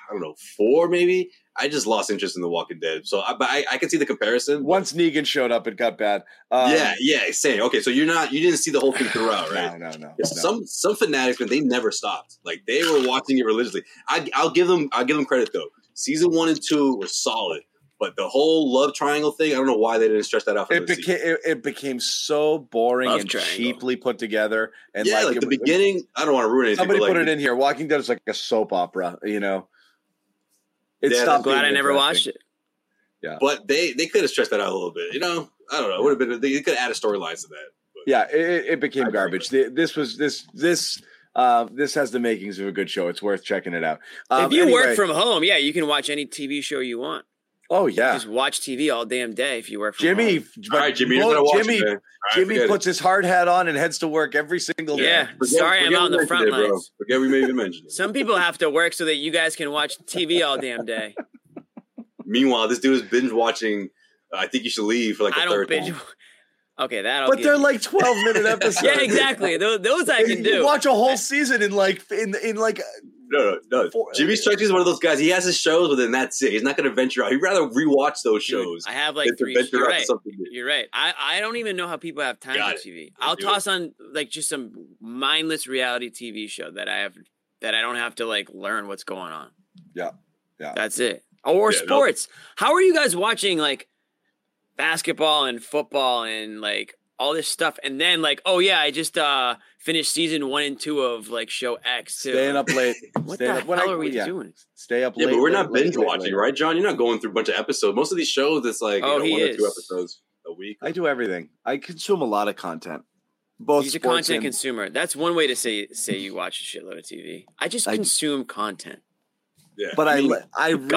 I don't know, four maybe, I just lost interest in The Walking Dead. So, I, but I, I can see the comparison. Once Negan showed up, it got bad. Um, yeah, yeah, same. Okay, so you're not, you didn't see the whole thing throughout, right? No, no, no. No. Some some fanatics, but they never stopped. Like they were watching it religiously. I, I'll give them, I'll give them credit though. Season one and two were solid. But the whole love triangle thing, I don't know why they didn't stretch that out. For It the became it, it became so boring Love and triangle. cheaply put together. And yeah, like, it- the beginning. I don't want to ruin anything. Somebody but, put like, it in here. Walking Dead is like a soap opera. You know, it Yeah, stopped. Glad I never watched it. Yeah, but they they could have stretched that out a little bit. You know, I don't know. It would have been. They could have added storylines to that. But Yeah, it, it- it became I garbage. The- This was this this uh, this has the makings of a good show. It's worth checking it out. Um, if you anyway- work from home, yeah, you can watch any TV show you want. Oh yeah, Just watch TV all damn day if you work from Jimmy. home. all right, Jimmy, you're watch Jimmy, it, man. Jimmy forget it. puts his hard hat on and heads to work every single day. Yeah, Forget- sorry I'm forget out in the front mentioned it, bro. lines. Forget we may even mention it. Some people have to work so that you guys can watch TV all damn day. Meanwhile, this dude is binge watching. Uh, I think you should leave for like the I don't third binge. time. Okay, that'll. But they're you- like twelve minute episodes. yeah, exactly. Those, those I can You do. watch a whole season in like in in like No, no, no. For- Jimmy Strikes is one of those guys. He has his shows, but then that's it. He's not going to venture out. He'd rather rewatch those Dude, shows I have like to three. venture You're out to right. something new. You're right. I, I don't even know how people have time Got for it. TV. I'll do toss on like just some mindless reality TV show that I have that I don't have to like learn what's going on. Yeah. Yeah. That's it. Or Yeah, no. sports. How are you guys watching like basketball and football and like all this stuff and then like oh yeah I just uh finished season 1 and 2 of like show X too. staying up late. What staying the up, hell I- are we yeah, doing? Stay up Yeah, late. but we're late, not binge late, watching, late. right, John? You're not going through a bunch of episodes. Most of these shows, it's like Oh, you know, he one or two is. episodes a week. I do everything. I consume a lot of content. Both He's a content and- consumer. That's one way to say say you watch a shitload of TV. I just I- consume content. Yeah, But I, mean, li- I read.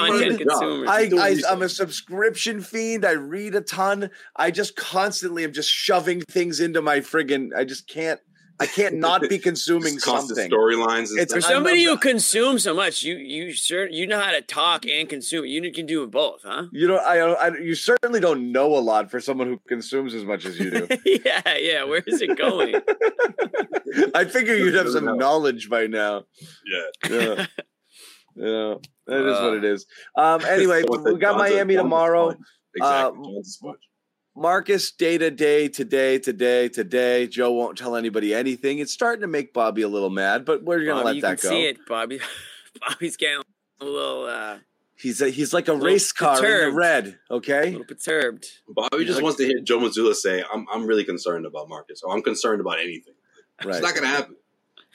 I, I, I'm a subscription fiend. I read a ton. I just constantly am just shoving things into my friggin' I just can't. I can't not be consuming just constant something. storylines. It's- For somebody who consumes so much, you you sure you know how to talk and consume. You can do both, huh? You know, I, I you certainly don't know a lot for someone who consumes as much as you do. yeah, yeah. Where is it going? I figure you'd have some knowledge by now. yeah. Yeah, yeah, that is Uh, what it is. Um, anyway, Someone said we got Miami John's tomorrow. Exactly. Uh, John's a sponge. Marcus day to day, today, today, today. Joe won't tell anybody anything. It's starting to make Bobby a little mad, but we're gonna Bobby, let you that can go. see it, Bobby. Bobby's getting a little, uh, He's a, he's like a Little race car in the perturbed. red. a Okay, little perturbed. Bobby just like- wants to hear Joe Mazzulla say, "I'm I'm really concerned about Marcus, or I'm concerned about anything." right. It's not going to happen.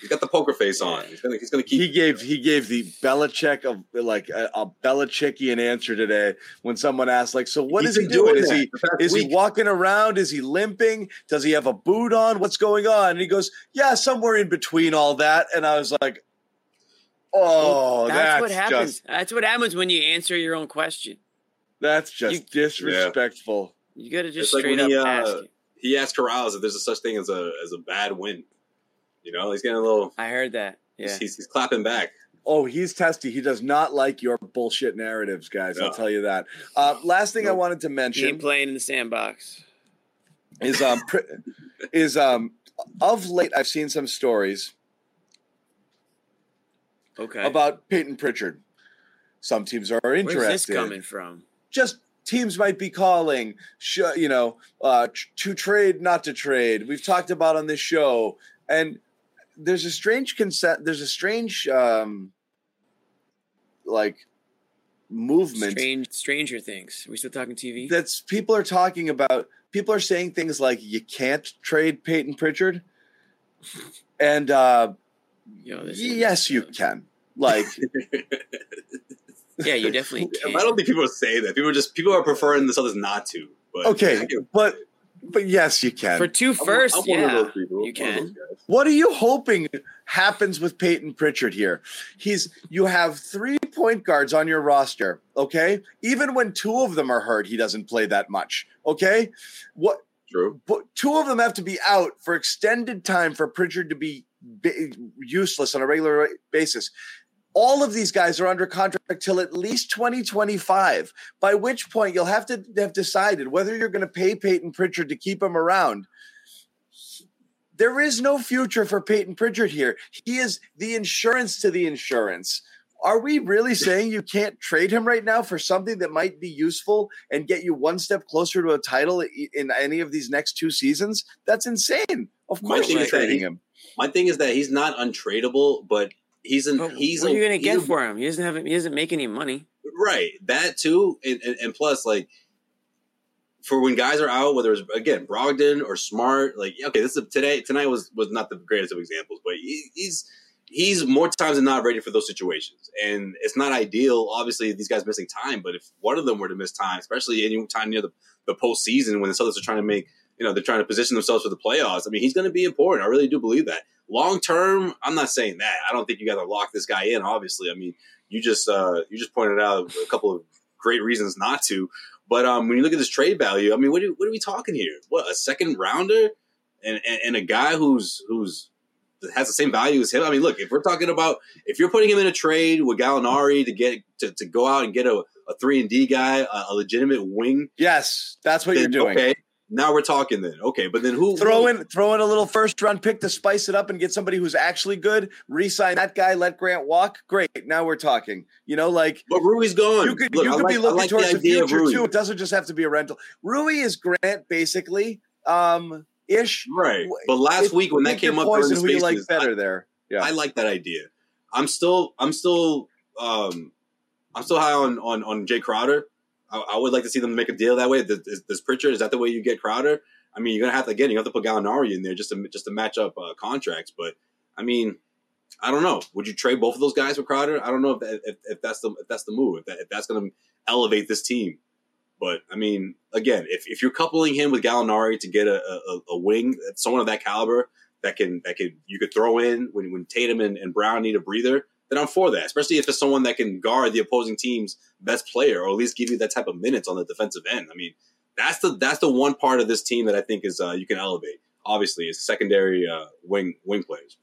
He's got the poker face on. He's going to he's going to keep. he gave he gave the Belichick of like a, a Belichickian answer today when someone asked like, so what He's is he doing? doing Is he the past is he walking around? Is he limping? Does he have a boot on? What's going on? And he goes, yeah, somewhere in between all that. And I was like, oh, that's, that's, what happens. just That's what happens when you answer your own question. that's just You- disrespectful. You got to just It's straight when up he, uh, ask it. He asked Corrales if there's a such thing as a as a bad win. You know, he's getting a little. I heard that. Yeah. He's, he's, he's clapping back. Oh, he's testy. He does not like your bullshit narratives, guys. I'll tell you that. Uh, last thing I wanted to Game mention playing in the sandbox. is um is um of late I've seen some stories Okay. about Peyton Pritchard. Some teams are interested. Where's this coming from? Just teams might be calling, sh- you know, uh, tr- to trade, not to trade. We've talked about on this show, and there's a strange consent. There's a strange, um, like, movement Strange, Stranger Things. Are we still talking TV? that's people are talking about. People are saying things like, "You can't trade Peyton Pritchard," and uh, Yo, yes, you can. Like, Yeah, you definitely I don't think people say that. People are just people are preferring this others not to. But okay, but but yes, you can. For two I'm- I'm one yeah, of those people. you I'm one of can. What are you hoping happens with Peyton Pritchard here? He's you have three point guards on your roster, okay? Even when two of them are hurt, he doesn't play that much, okay? What True. but two of them have to be out for extended time for Pritchard to be bi- useless on a regular basis. All of these guys are under contract till at least 2025, by which point you'll have to have decided whether you're going to pay Peyton Pritchard to keep him around. There is no future for Peyton Pritchard here. He is the insurance to the insurance. Are we really saying you can't trade him right now for something that might be useful and get you one step closer to a title in any of these next two seasons? That's insane. Of My course thing you're trading him. My thing is that he's not untradeable, but he's an But he's what are you gonna get a- for him? He doesn't have. He doesn't make any money. Right, that too, and, and, and plus like for when guys are out, whether it's again Brogdon or Smart, like okay, this is today tonight was was not the greatest of examples, but he, he's he's more times than not ready for those situations, and it's not ideal. Obviously, these guys missing time, but if one of them were to miss time, especially any time near the the postseason when the Celtics are trying to make you know they're trying to position themselves for the playoffs. I mean, he's going to be important. I really do believe that. Long term, I'm not saying that. I don't think you got to lock this guy in. Obviously, I mean, you just uh, you just pointed out a couple of great reasons not to. But um, when you look at this trade value, I mean, what are, what are we talking here? What a second rounder and, and, and a guy who's who's has the same value as him. I mean, look, if we're talking about if you're putting him in a trade with Gallinari to get to, to go out and get a, a three and D guy, a, a legitimate wing. Yes, that's what you're doing. Okay, now we're talking then. Okay, but then who throw in throw in a little first round pick to spice it up and get somebody who's actually good. Resign that guy. Let Grant walk. Great. Now we're talking. You know, like but Rui's gone. You could Look, you could like, be looking like towards the, the future too. It doesn't just have to be a rental. Rui is Grant basically. Um, ish. Right. But last it, week when that came up, poison who you like better I, there. Yeah, I like that idea. I'm still I'm still um I'm still high on on on Jae Crowder. I, I would like to see them make a deal that way. This, this Pritchard is that the way you get Crowder? I mean, you're gonna have to again, you have to put Gallinari in there just to just to match up uh, contracts. But I mean, I don't know. Would you trade both of those guys for Crowder? I don't know if that, if, if that's the if that's the move. If, that, if that's to elevate this team. But I mean, again, if, if you're coupling him with Gallinari to get a, a, a wing, someone of that caliber that can that can you could throw in when when Tatum and, and Brown need a breather, then I'm for that. Especially if it's someone that can guard the opposing team's best player or at least give you that type of minutes on the defensive end. I mean, that's the that's the one part of this team that I think is uh, you can elevate. Obviously, is secondary uh, wing wing players.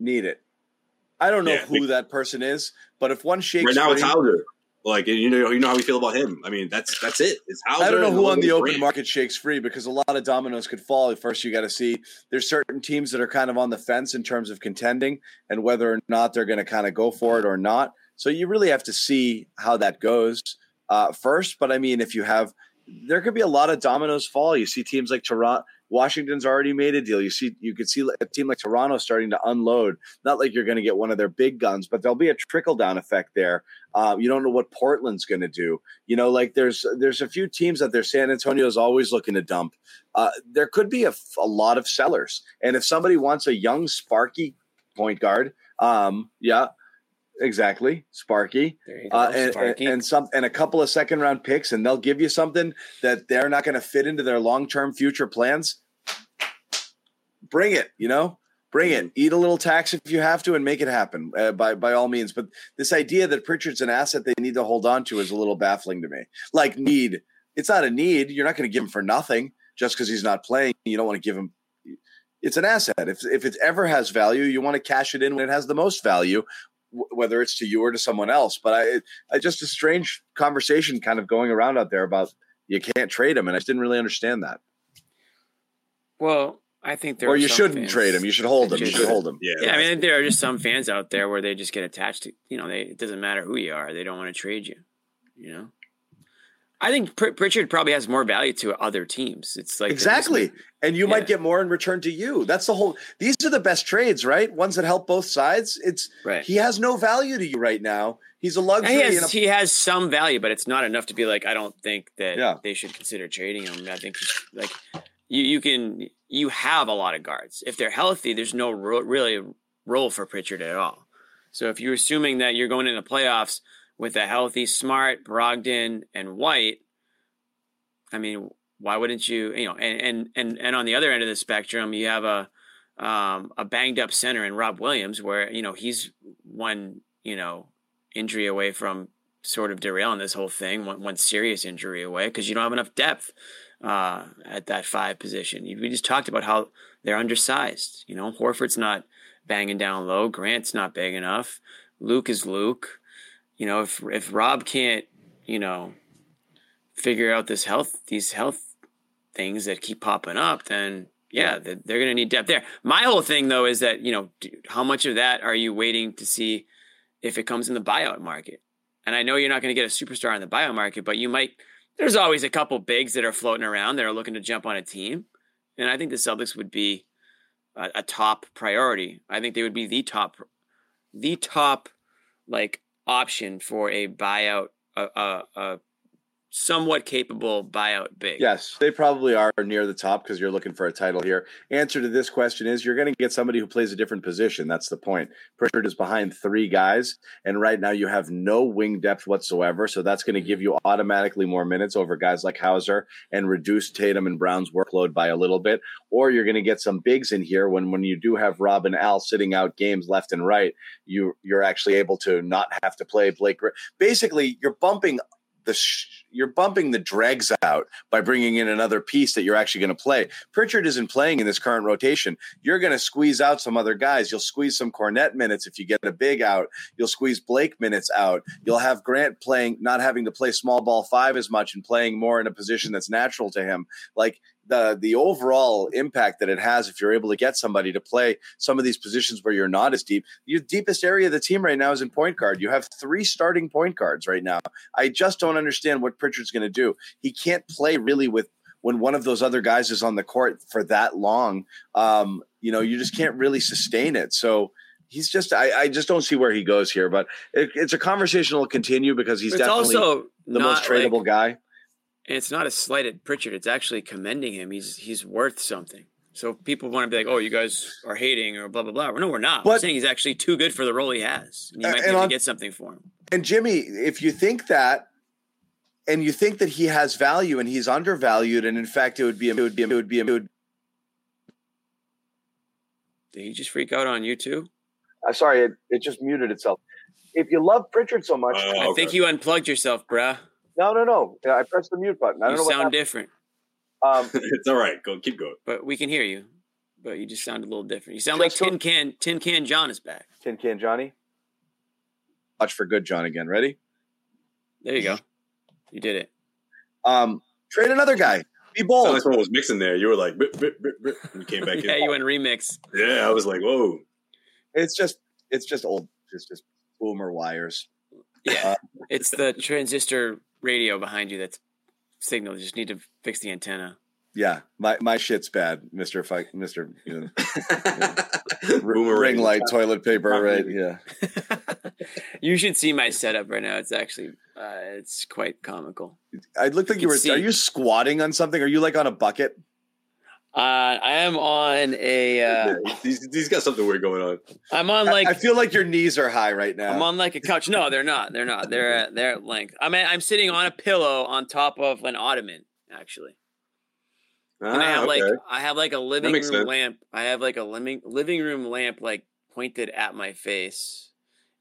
Need it. I don't know yeah, who that person is, but if one shakes right now, free, it's Hauser. Like you know, you know how we feel about him. I mean, that's that's it. It's Hauser. I don't know who on the open market shakes free because a lot of dominoes could fall. First, you got to see there's certain teams that are kind of on the fence in terms of contending and whether or not they're going to kind of go for it or not. So you really have to see how that goes uh, first. But I mean, if you have there could be a lot of dominoes fall. You see teams like Toronto, Washington's already made a deal. You see, you could see a team like Toronto starting to unload. Not like you're going to get one of their big guns, but there'll be a trickle down effect there. Uh, you don't know what Portland's going to do. You know, like there's there's a few teams that their San Antonio is always looking to dump. Uh, there could be a, a lot of sellers, and if somebody wants a young, sparky point guard, um, yeah, exactly, Sparky, uh, and, Sparky. And, and, some and a couple of second round picks, and they'll give you something that they're not going to fit into their long term future plans. Bring it, you know, bring it. Eat a little tax if you have to, and make it happen uh, by by all means. But this idea that Pritchard's an asset they need to hold on to is a little baffling to me. Like need, it's not a need. You're not going to give him for nothing just because he's not playing. You don't want to give him it's an asset. If if it ever has value, you want to cash it in when it has the most value, whether it's to you or to someone else. But I, I just a strange conversation kind of going around out there about you can't trade him, and I just didn't really understand that. Well, I think there or you shouldn't fans. trade him. You should hold him. You should hold him. Yeah, yeah. I mean, there are just some fans out there where they just get attached to. You know, they it doesn't matter who you are. They don't want to trade you. You know. I think Pritchard probably has more value to other teams. It's like exactly, and you yeah. might get more in return to you. That's the whole. These are the best trades, right? Ones that help both sides. It's right. He has no value to you right now. He's a luxury. He has, a, he has some value, but it's not enough to be like. I don't think that yeah. they should consider trading him. I think like you you can you have a lot of guards. If they're healthy, there's no ro- really role for Pritchard at all. So if you're assuming that you're going into playoffs with a healthy Smart, Brogdon, and White, I mean, why wouldn't you? You know, and and and and on the other end of the spectrum, you have a um, a banged up center in Rob Williams, where you know he's one you know injury away from sort of derailing this whole thing, one, one serious injury away because you don't have enough depth uh, at that five position. We just talked about how they're undersized. You know, Horford's not banging down low. Grant's not big enough. Luke is Luke you know, if if Rob can't, you know, figure out this health these health things that keep popping up, then yeah, they're going to need depth there. My whole thing though is that you know, how much of that are you waiting to see if it comes in the buyout market? And I know you're not going to get a superstar in the buyout market, but you might. There's always a couple bigs that are floating around that are looking to jump on a team, and I think the Celtics would be a, a top priority. I think they would be the top, the top like option for a buyout a, a, a somewhat capable buyout big. Yes, they probably are near the top because you're looking for a title here. Answer to this question is you're going to get somebody who plays a different position. That's the point. Pritchard is behind three guys, and right now you have no wing depth whatsoever. So that's going to give you automatically more minutes over guys like Hauser and reduce Tatum and Brown's workload by a little bit. Or you're going to get some bigs in here when when you do have Rob and Al sitting out games left and right. You you're actually able to not have to play Blake. Basically, you're bumping the sh- you're bumping the dregs out by bringing in another piece that you're actually going to play. Pritchard isn't playing in this current rotation. You're going to squeeze out some other guys. You'll squeeze some Kornet minutes if you get a big out. You'll squeeze Blake minutes out. You'll have Grant playing, not having to play small ball five as much and playing more in a position that's natural to him. Like the the overall impact that it has if you're able to get somebody to play some of these positions where you're not as deep. Your deepest area of the team right now is in point guard. You have three starting point guards right now. I just don't understand what Pritchard's going to do. He can't play really with when one of those other guys is on the court for that long. Um, you know, you just can't really sustain it. So he's just I, I just don't see where he goes here. But it, it's a conversation will continue because he's It's definitely also the most tradable like- guy. And it's not a slight at Pritchard. It's actually commending him. He's he's worth something. So people want to be like, "Oh, you guys are hating," or blah blah blah. No, we're not. we're saying he's actually too good for the role he has. And you Uh, might be and able on- to get something for him. And Jimmy, if you think that, and you think that he has value and he's undervalued, and in fact, it would be it would be it would be it would. Did he just freak out on you too? Uh, sorry, it, it just muted itself. If you love Pritchard so much, Oh, I think you unplugged yourself, bruh. No, no, no. I pressed the mute button. I don't You know sound happened. different, Um, it's all right. Go, keep going. but we can hear you. But you just sound a little different. You sound Just like Tin Can. Tin Can John is back. Tin Can Johnny. Watch for good, John. Again, ready? There you go. You did it. Um, trade another guy. Be Sounded bold. like someone was mixing there. You were like, bip, bip, bip, bip, and you came back in. Yeah, in. you went remix. Yeah, I was like, whoa. It's just it's just old. It's just boomer wires. Yeah, it's the transistor radio behind you that's signal. You just need to fix the antenna. Yeah, my my shit's bad, Mister. If I Mister, you know, Boomerang. ring light, toilet paper, right? Yeah. you should see my setup right now. It's actually uh, it's quite comical. I looked like you You were. see- Are you squatting on something? Are you like on a bucket? Uh, I am on a. Uh, he's, he's got something weird going on. I'm on like I feel like your knees are high right now. I'm on like a couch. No, they're not. They're not. They're at, they're at length. I mean, I'm sitting on a pillow on top of an ottoman, actually. Ah, And I Ah, have like. I have like a living room sense. lamp. I have like a living living room lamp like pointed at my face,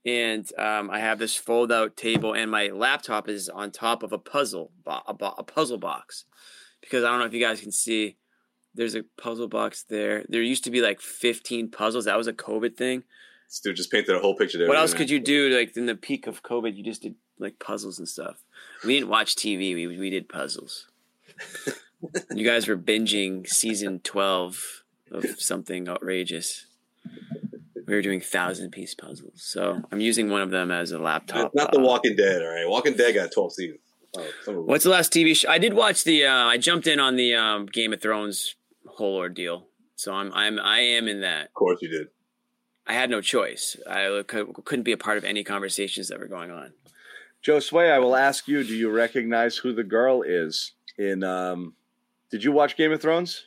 and um, I have this fold out table, and my laptop is on top of a puzzle bo- a, bo- a puzzle box, because I don't know if you guys can see. There's a puzzle box there. There used to be like 15 puzzles. That was a COVID thing. Dude just painted a whole picture there. What else could you do? Like in the peak of COVID, you just did like puzzles and stuff. We didn't watch TV. We we did puzzles. you guys were binging season twelve of something outrageous. We were doing thousand piece puzzles. So I'm using one of them as a laptop. Not The uh, Walking Dead, all right? Walking Dead got 12 seasons. Oh, some of them. What's the last TV show? I did watch the. Uh, I jumped in on the um, Game of Thrones whole ordeal. So I'm I'm I am in that. Of course you did. I had no choice. I couldn't be a part of any conversations that were going on. Josue, I will ask you: Do you recognize who the girl is in? um Did you watch Game of Thrones?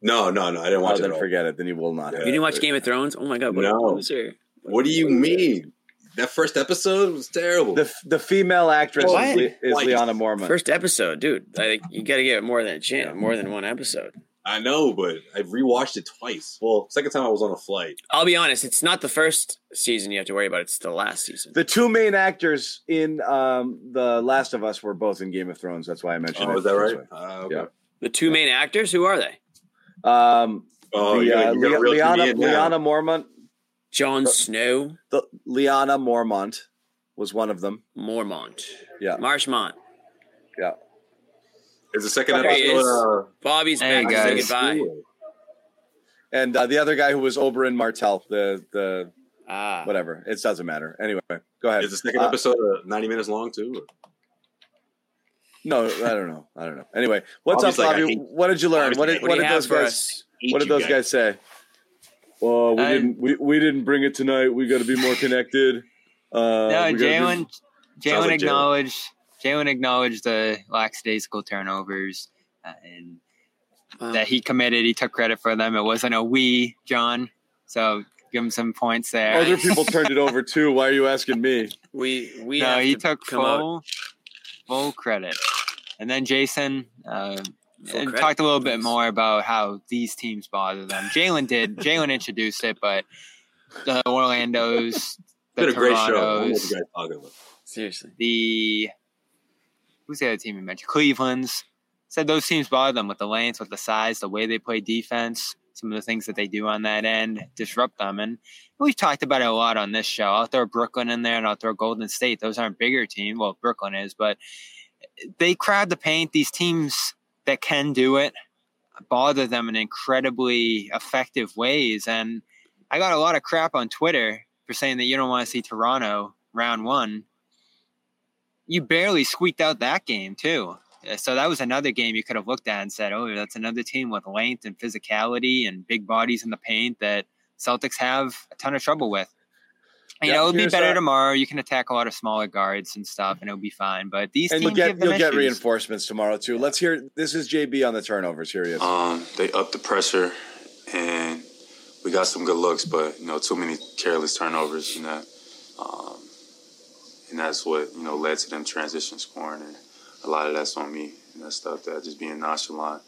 No, no, no. I didn't watch oh, it. then at all. forget it. Then you will not. Yeah. You didn't watch it. Game of Thrones? Oh my god, what No. a loser! What do you mean? That first episode was terrible. The the female actress What? is, Le- is What? Lyanna Mormont. First episode, dude. Like you got to give it more than a chance, more than one episode. I know, but I've rewatched it twice. Well, second time I was on a flight. I'll be honest, it's not the first season you have to worry about. It's the last season. the two main actors in um the Last of Us were both in Game of Thrones. That's why I mentioned Oh, it. is that right? Uh, okay. Yeah. The two main actors, who are they? why. Um, Oh, the, you gotta, uh, you Le- Lyanna, me in now. Lyanna Mormont. Jon Snow, The Lyanna Mormont was one of them. Mormont, Yeah, Marshmont. yeah. Is the second There episode? is. Uh, Bobby's Hey, back to say guys. goodbye. And uh, the other guy who was Oberyn Martell, the the Ah, whatever. It doesn't matter. Anyway, go ahead. Is the second Uh, episode uh, 90 minutes long too? or- No, I don't know. I don't know. Anyway, what's Bobby's up, like, Bobby? hate- what did you learn? What did what what did those for guys? us? What did those guys say? Well, we Uh, didn't we, we didn't bring it tonight. We got to be more connected. Uh, No, we gotta be- Jaylen. Jaylen like acknowledged. Jaylen acknowledged the lackadaisical turnovers uh, and wow. that he committed. He took credit for them. It wasn't a we, John. So give him some points there. Other people turned it over too. Why are you asking me? We we no, he to took full out. full credit. And then Jayson uh, talked a little bit more about how these teams bother them. Jaylen did. Jaylen introduced it, but the Orlando's, the Toronto's, great show. Seriously, the who's the other team you mentioned? Cleveland's said those teams bother them with the length, with the size, the way they play defense, some of the things that they do on that end disrupt them. And we've talked about it a lot on this show. I'll throw Brooklyn in there and I'll throw Golden State. Those aren't bigger teams. Well, Brooklyn is, but they crowd the paint. These teams that can do it bother them in incredibly effective ways. And I got a lot of crap on Twitter for saying that you don't want to see Toronto round one. You barely squeaked out that game, too. So that was another game you could have looked at and said, oh, that's another team with length and physicality and big bodies in the paint that Celtics have a ton of trouble with. You yeah, know, it'll be better tomorrow. You can attack a lot of smaller guards and stuff, and it'll be fine. But these and you'll get you'll get reinforcements tomorrow too. Let's hear. This is JB on the turnovers. Here he is. Um, they up the pressure, and we got some good looks, but you know, too many careless turnovers, and that, um, and that's what you know led to them transition scoring, and a lot of that's on me, and that stuff that just being nonchalant,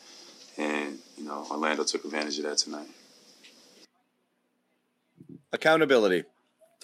and you know, Orlando took advantage of that tonight. Accountability.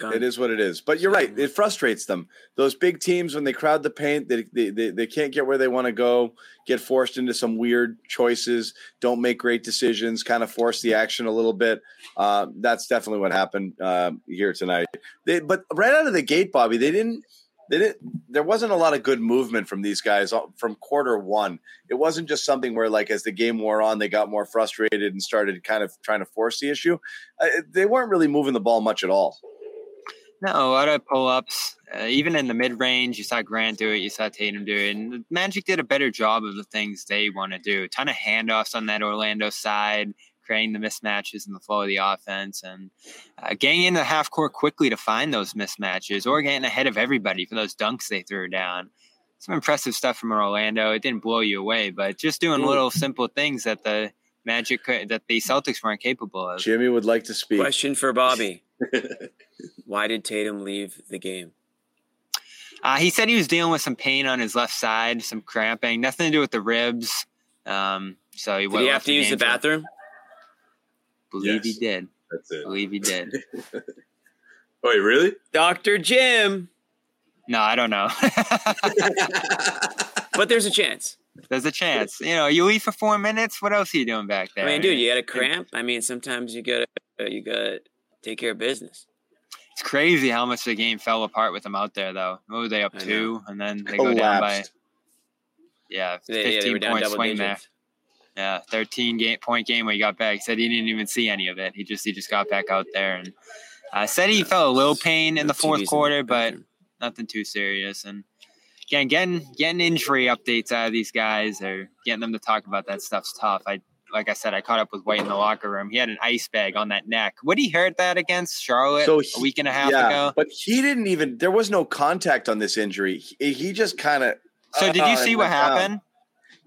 Done. It is what it is. But you're right. It frustrates them. Those big teams, when they crowd the paint, they, they, they, they can't get where they want to go, get forced into some weird choices, don't make great decisions, kind of force the action a little bit. Uh, that's definitely what happened uh, here tonight. They, but right out of the gate, Bobby, they didn't. They didn't, there wasn't a lot of good movement from these guys uh, from quarter one. It wasn't just something where, like, as the game wore on, they got more frustrated and started kind of trying to force the issue. Uh, they weren't really moving the ball much at all. No, a lot of pull ups. Uh, even in the mid range, you saw Grant do it, you saw Tatum do it. And Magic did a better job of the things they want to do. A ton of handoffs on that Orlando side, creating the mismatches in the flow of the offense, and uh, getting into the half court quickly to find those mismatches or getting ahead of everybody for those dunks they threw down. Some impressive stuff from Orlando. It didn't blow you away, but just doing little simple things that the Magic that the Celtics weren't capable of. Jimmy would like to speak. Question for Bobby. Why did Tatum leave the game? Uh, he said he was dealing with some pain on his left side, some cramping, nothing to do with the ribs. Um, so he did he have to use the bathroom? Believe yes. he did. That's it. Believe he did. Wait, really? Doctor Jim. No, I don't know. but there's a chance. There's a chance. You know, you leave for four minutes. What else are you doing back there? I mean, dude, you got a cramp. I mean, sometimes you got to you got to take care of business. It's crazy how much the game fell apart with them out there, though. What were they up two, and then they go down by yeah, fifteen yeah, point swing digits. there. Yeah, thirteen game, point game when he got back. He said he didn't even see any of it. He just he just got back out there and uh, said he felt a little pain in the fourth quarter, but nothing too serious. And again, getting getting injury updates out of these guys or getting them to talk about that stuff's tough. I like I said, I caught up with White in the locker room. He had an ice bag on that neck. Would he hurt that against Charlotte so he, a week and a half yeah, ago? But he didn't even. There was no contact on this injury. He, he just kind of. So uh, did you uh, see what happened? Down.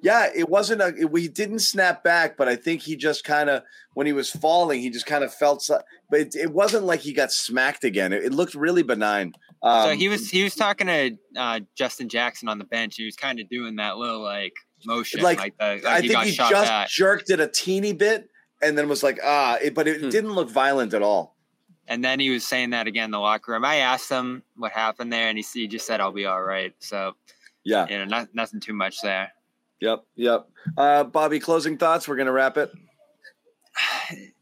Yeah, it wasn't a. It, we didn't snap back, but I think he just kind of when he was falling, he just kind of felt. But it, it, wasn't like he got smacked again. It, it looked really benign. Um, so he was he was talking to uh, Justin Jackson on the bench. He was kind of doing that little like motion, like, like, the, like I he think he just back. jerked it a teeny bit and then was like ah, it, but it hmm. didn't look violent at all. And then he was saying that again in the locker room. I asked him what happened there, and he, he just said, "I'll be all right." So yeah, you know, not, nothing too much there. Yep, yep. Uh, Bobby, closing thoughts. We're gonna wrap it.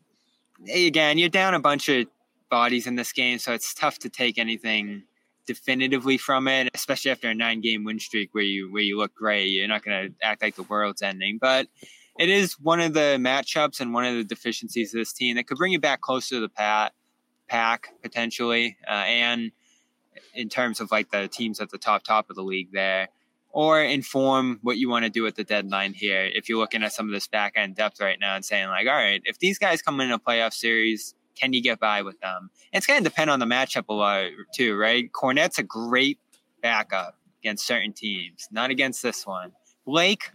Again, you're down a bunch of bodies in this game, so it's tough to take anything definitively from it, especially after a nine game win streak where you where you look great. You're not going to act like the world's ending, but it is one of the matchups and one of the deficiencies of this team that could bring you back closer to the pat, pack potentially, uh, and in terms of like the teams at the top top of the league there, or inform what you want to do at the deadline here. If you're looking at some of this back end depth right now and saying like, all right, if these guys come in a playoff series can you get by with them? It's going to depend on the matchup a lot too, right? Kornet's a great backup against certain teams, not against this one. Blake,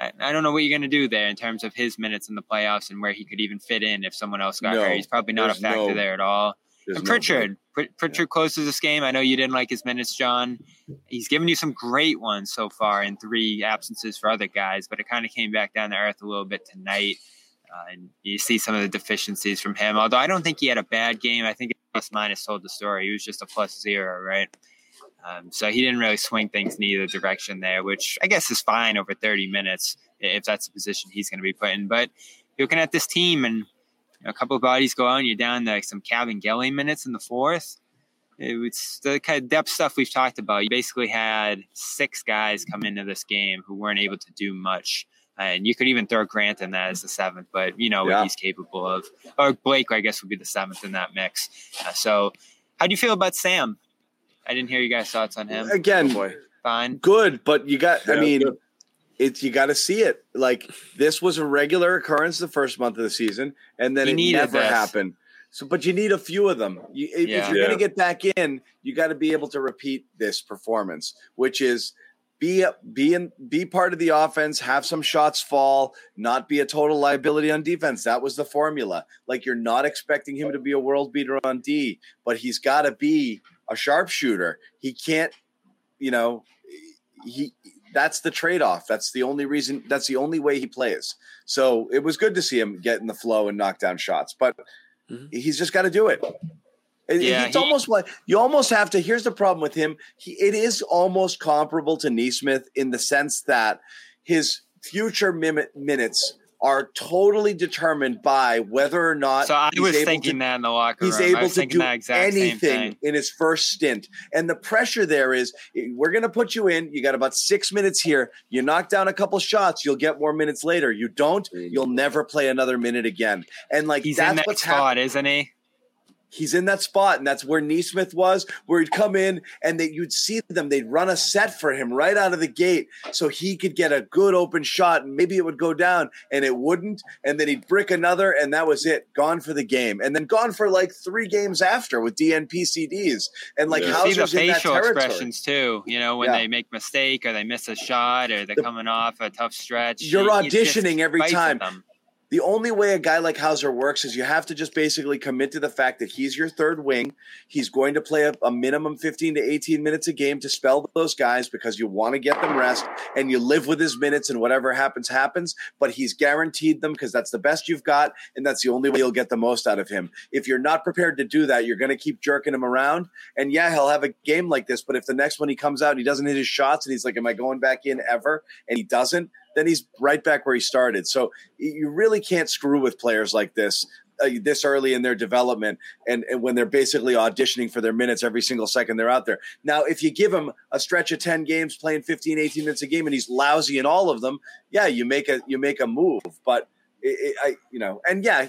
I, I don't know what you're going to do there in terms of his minutes in the playoffs and where he could even fit in if someone else got no, hurt. He's probably not a factor no, there at all. And Pritchard, no Pritchard yeah. closes this game. I know you didn't like his minutes, John. He's given you some great ones so far in three absences for other guys, but it kind of came back down to earth a little bit tonight. Uh, and you see some of the deficiencies from him. Although I don't think he had a bad game. I think plus minus told the story. He was just a plus zero, right? Um, so he didn't really swing things in either direction there, which I guess is fine over 30 minutes if that's the position he's going to be put in. But looking at this team and a couple of bodies go out and you're down to like some Kabengele minutes in the fourth. It's the kind of depth stuff we've talked about. You basically had six guys come into this game who weren't able to do much. And you could even throw Grant in that as the seventh, but you know yeah. what he's capable of. Or Blake, I guess, would be the seventh in that mix. Uh, so, how do you feel about Sam? I didn't hear you guys' thoughts on him. Again, oh fine, good, but you got. Yeah, I mean, it's you got to see it. Like this was a regular occurrence the first month of the season, and then it never this. happened. So, but you need a few of them. You, if, yeah. if you're yeah. going to get back in, you got to be able to repeat this performance, which is be be in, be part of the offense, have some shots fall, not be a total liability on defense. That was the formula. Like you're not expecting him to be a world beater on D, but he's got to be a sharpshooter. He can't, you know, he that's the trade-off. That's the only reason that's the only way he plays. So it was good to see him get in the flow and knock down shots, but mm-hmm. he's just got to do it. Yeah, it's he, almost like you almost have to. Here's the problem with him. He, it is almost comparable to Nesmith in the sense that his future minutes are totally determined by whether or not. So I was thinking to, that in the locker room. He's able to do anything in his first stint, and the pressure there is: eh, we're going to put you in. You got about six minutes here. You knock down a couple shots, you'll get more minutes later. You don't, you'll never play another minute again. And like he's that's in that what's spot, happening. isn't he? He's in that spot, and that's where Nesmith was, where he'd come in and that you'd see them, they'd run a set for him right out of the gate so he could get a good open shot, and maybe it would go down, and it wouldn't, and then he'd brick another, and that was it, gone for the game, and then gone for like three games after with DNPCDs, and like yeah. Hauser's see the facial expressions too, you know, when yeah. they make a mistake or they miss a shot or they're the, coming off a tough stretch. You're auditioning every time. The only way a guy like Hauser works is you have to just basically commit to the fact that he's your third wing. He's going to play a, a, minimum 15 to 18 minutes a game to spell those guys because you want to get them rest and you live with his minutes and whatever happens, happens. But he's guaranteed them because that's the best you've got and that's the only way you'll get the most out of him. If you're not prepared to do that, you're going to keep jerking him around. And yeah, he'll have a game like this, but if the next one he comes out and he doesn't hit his shots and he's like, Am I going back in ever? And he doesn't, then he's right back where he started. So you really can't screw with players like this. Uh, this early in their development and, and when they're basically auditioning for their minutes every single second they're out there. Now, if you give him a stretch of 10 games playing 15, 18 minutes a game and he's lousy in all of them, yeah, you make a you make a move. But it, it, I you know, and yeah,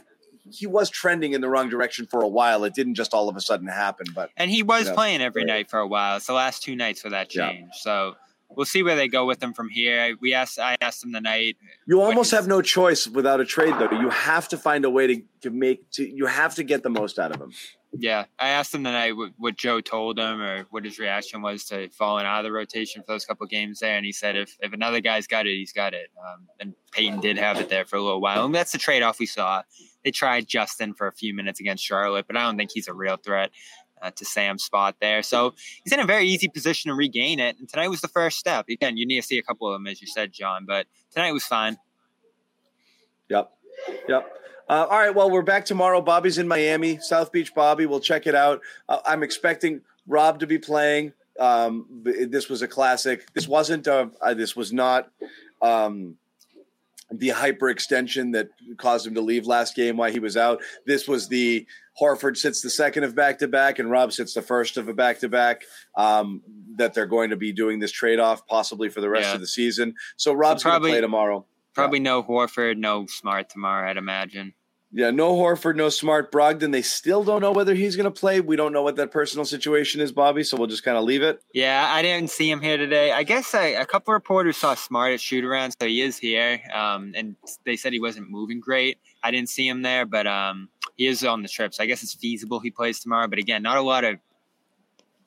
he was trending in the wrong direction for a while. It didn't just all of a sudden happen, but and he was you know, playing every right. night for a while. It's the last two nights for that change. Yeah. So we'll see where they go with him from here. We asked, I asked him tonight. You almost have no choice without a trade, though. You have to find a way to, to make to. You have to get the most out of him. Yeah, I asked him tonight what, what Joe told him or what his reaction was to falling out of the rotation for those couple games there, and he said if if another guy's got it, he's got it. Um, and Payton did have it there for a little while, and that's the trade off we saw. They tried Justin for a few minutes against Charlotte, but I don't think he's a real threat uh, to Sam's spot there. So he's in a very easy position to regain it. And tonight was the first step. Again, you need to see a couple of them, as you said, John, but tonight was fine. Yep. Yep. Uh, all right. Well, we're back tomorrow. Bobby's in Miami, South Beach Bobby. We'll check it out. Uh, I'm expecting Rob to be playing. Um, this was a classic. This wasn't, a, uh, this was not. Um, the hyperextension that caused him to leave last game why he was out. This was the Horford sits the second of back to back and Rob sits the first of a back to back. That they're going to be doing this trade off possibly for the rest yeah. of the season. So Rob's so going to play tomorrow. Probably yeah. no Horford, no Smart tomorrow. I'd imagine. Yeah, no Horford, no Smart. Brogdon, they still don't know whether he's going to play. We don't know what that personal situation is, Bobby. So we'll just kind of leave it. Yeah, I didn't see him here today. I guess I, a couple reporters saw Smart at shoot around, so he is here. Um, and they said he wasn't moving great. I didn't see him there, but um, he is on the trip. So I guess it's feasible he plays tomorrow. But again, not a lot of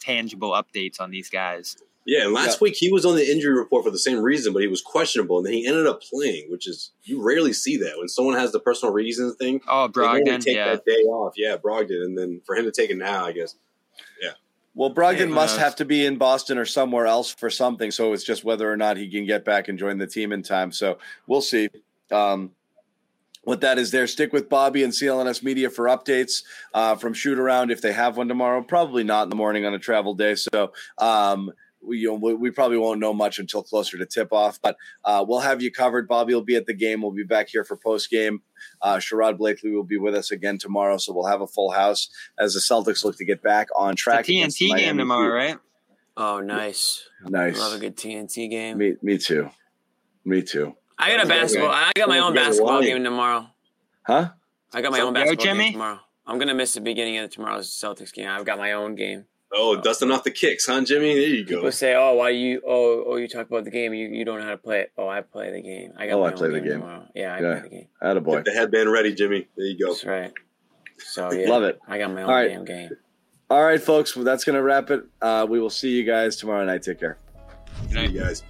tangible updates on these guys. Yeah, and last yeah. week he was on the injury report for the same reason, but he was questionable, and then he ended up playing, which is you rarely see that when someone has the personal reasons thing. Oh, Brogdon, take yeah. that day off, yeah, Brogdon, and then for him to take it now, I guess, yeah. Well, Brogdon yeah, must have to be in Boston or somewhere else for something, so it's just whether or not he can get back and join the team in time. So we'll see. Um, what that is there. Stick with Bobby and CLNS Media for updates uh, from shoot around if they have one tomorrow. Probably not in the morning on a travel day. So um, we, you know, we, we, probably won't know much until closer to tip off, but uh, we'll have you covered. Bobby will be at the game. We'll be back here for post game. Uh, Sherrod Blakely will be with us again tomorrow, so we'll have a full house as the Celtics look to get back on track. TNT game tomorrow, right? Oh, nice, nice. Love a good TNT game. Me, me too. Me too. I got a basketball. I got my own basketball game tomorrow. Huh? I got my own basketball game tomorrow. I'm gonna miss the beginning of tomorrow's Celtics game. I've got my own game. Oh, dusting off the kicks, huh, Jimmy? There you go. People say, "Oh, why you? Oh, oh, you talk about the game. You, you don't know how to play it. Oh, I play the game. I got. Oh, I play the game. Tomorrow. Yeah, I yeah. play the game. Attaboy. Get the headband ready, Jimmy. There you go. That's right. So yeah, love it. I got my own right. damn game. All right, folks. Well, that's gonna wrap it. Uh, we will see you guys tomorrow night. Take care. Good night, guys.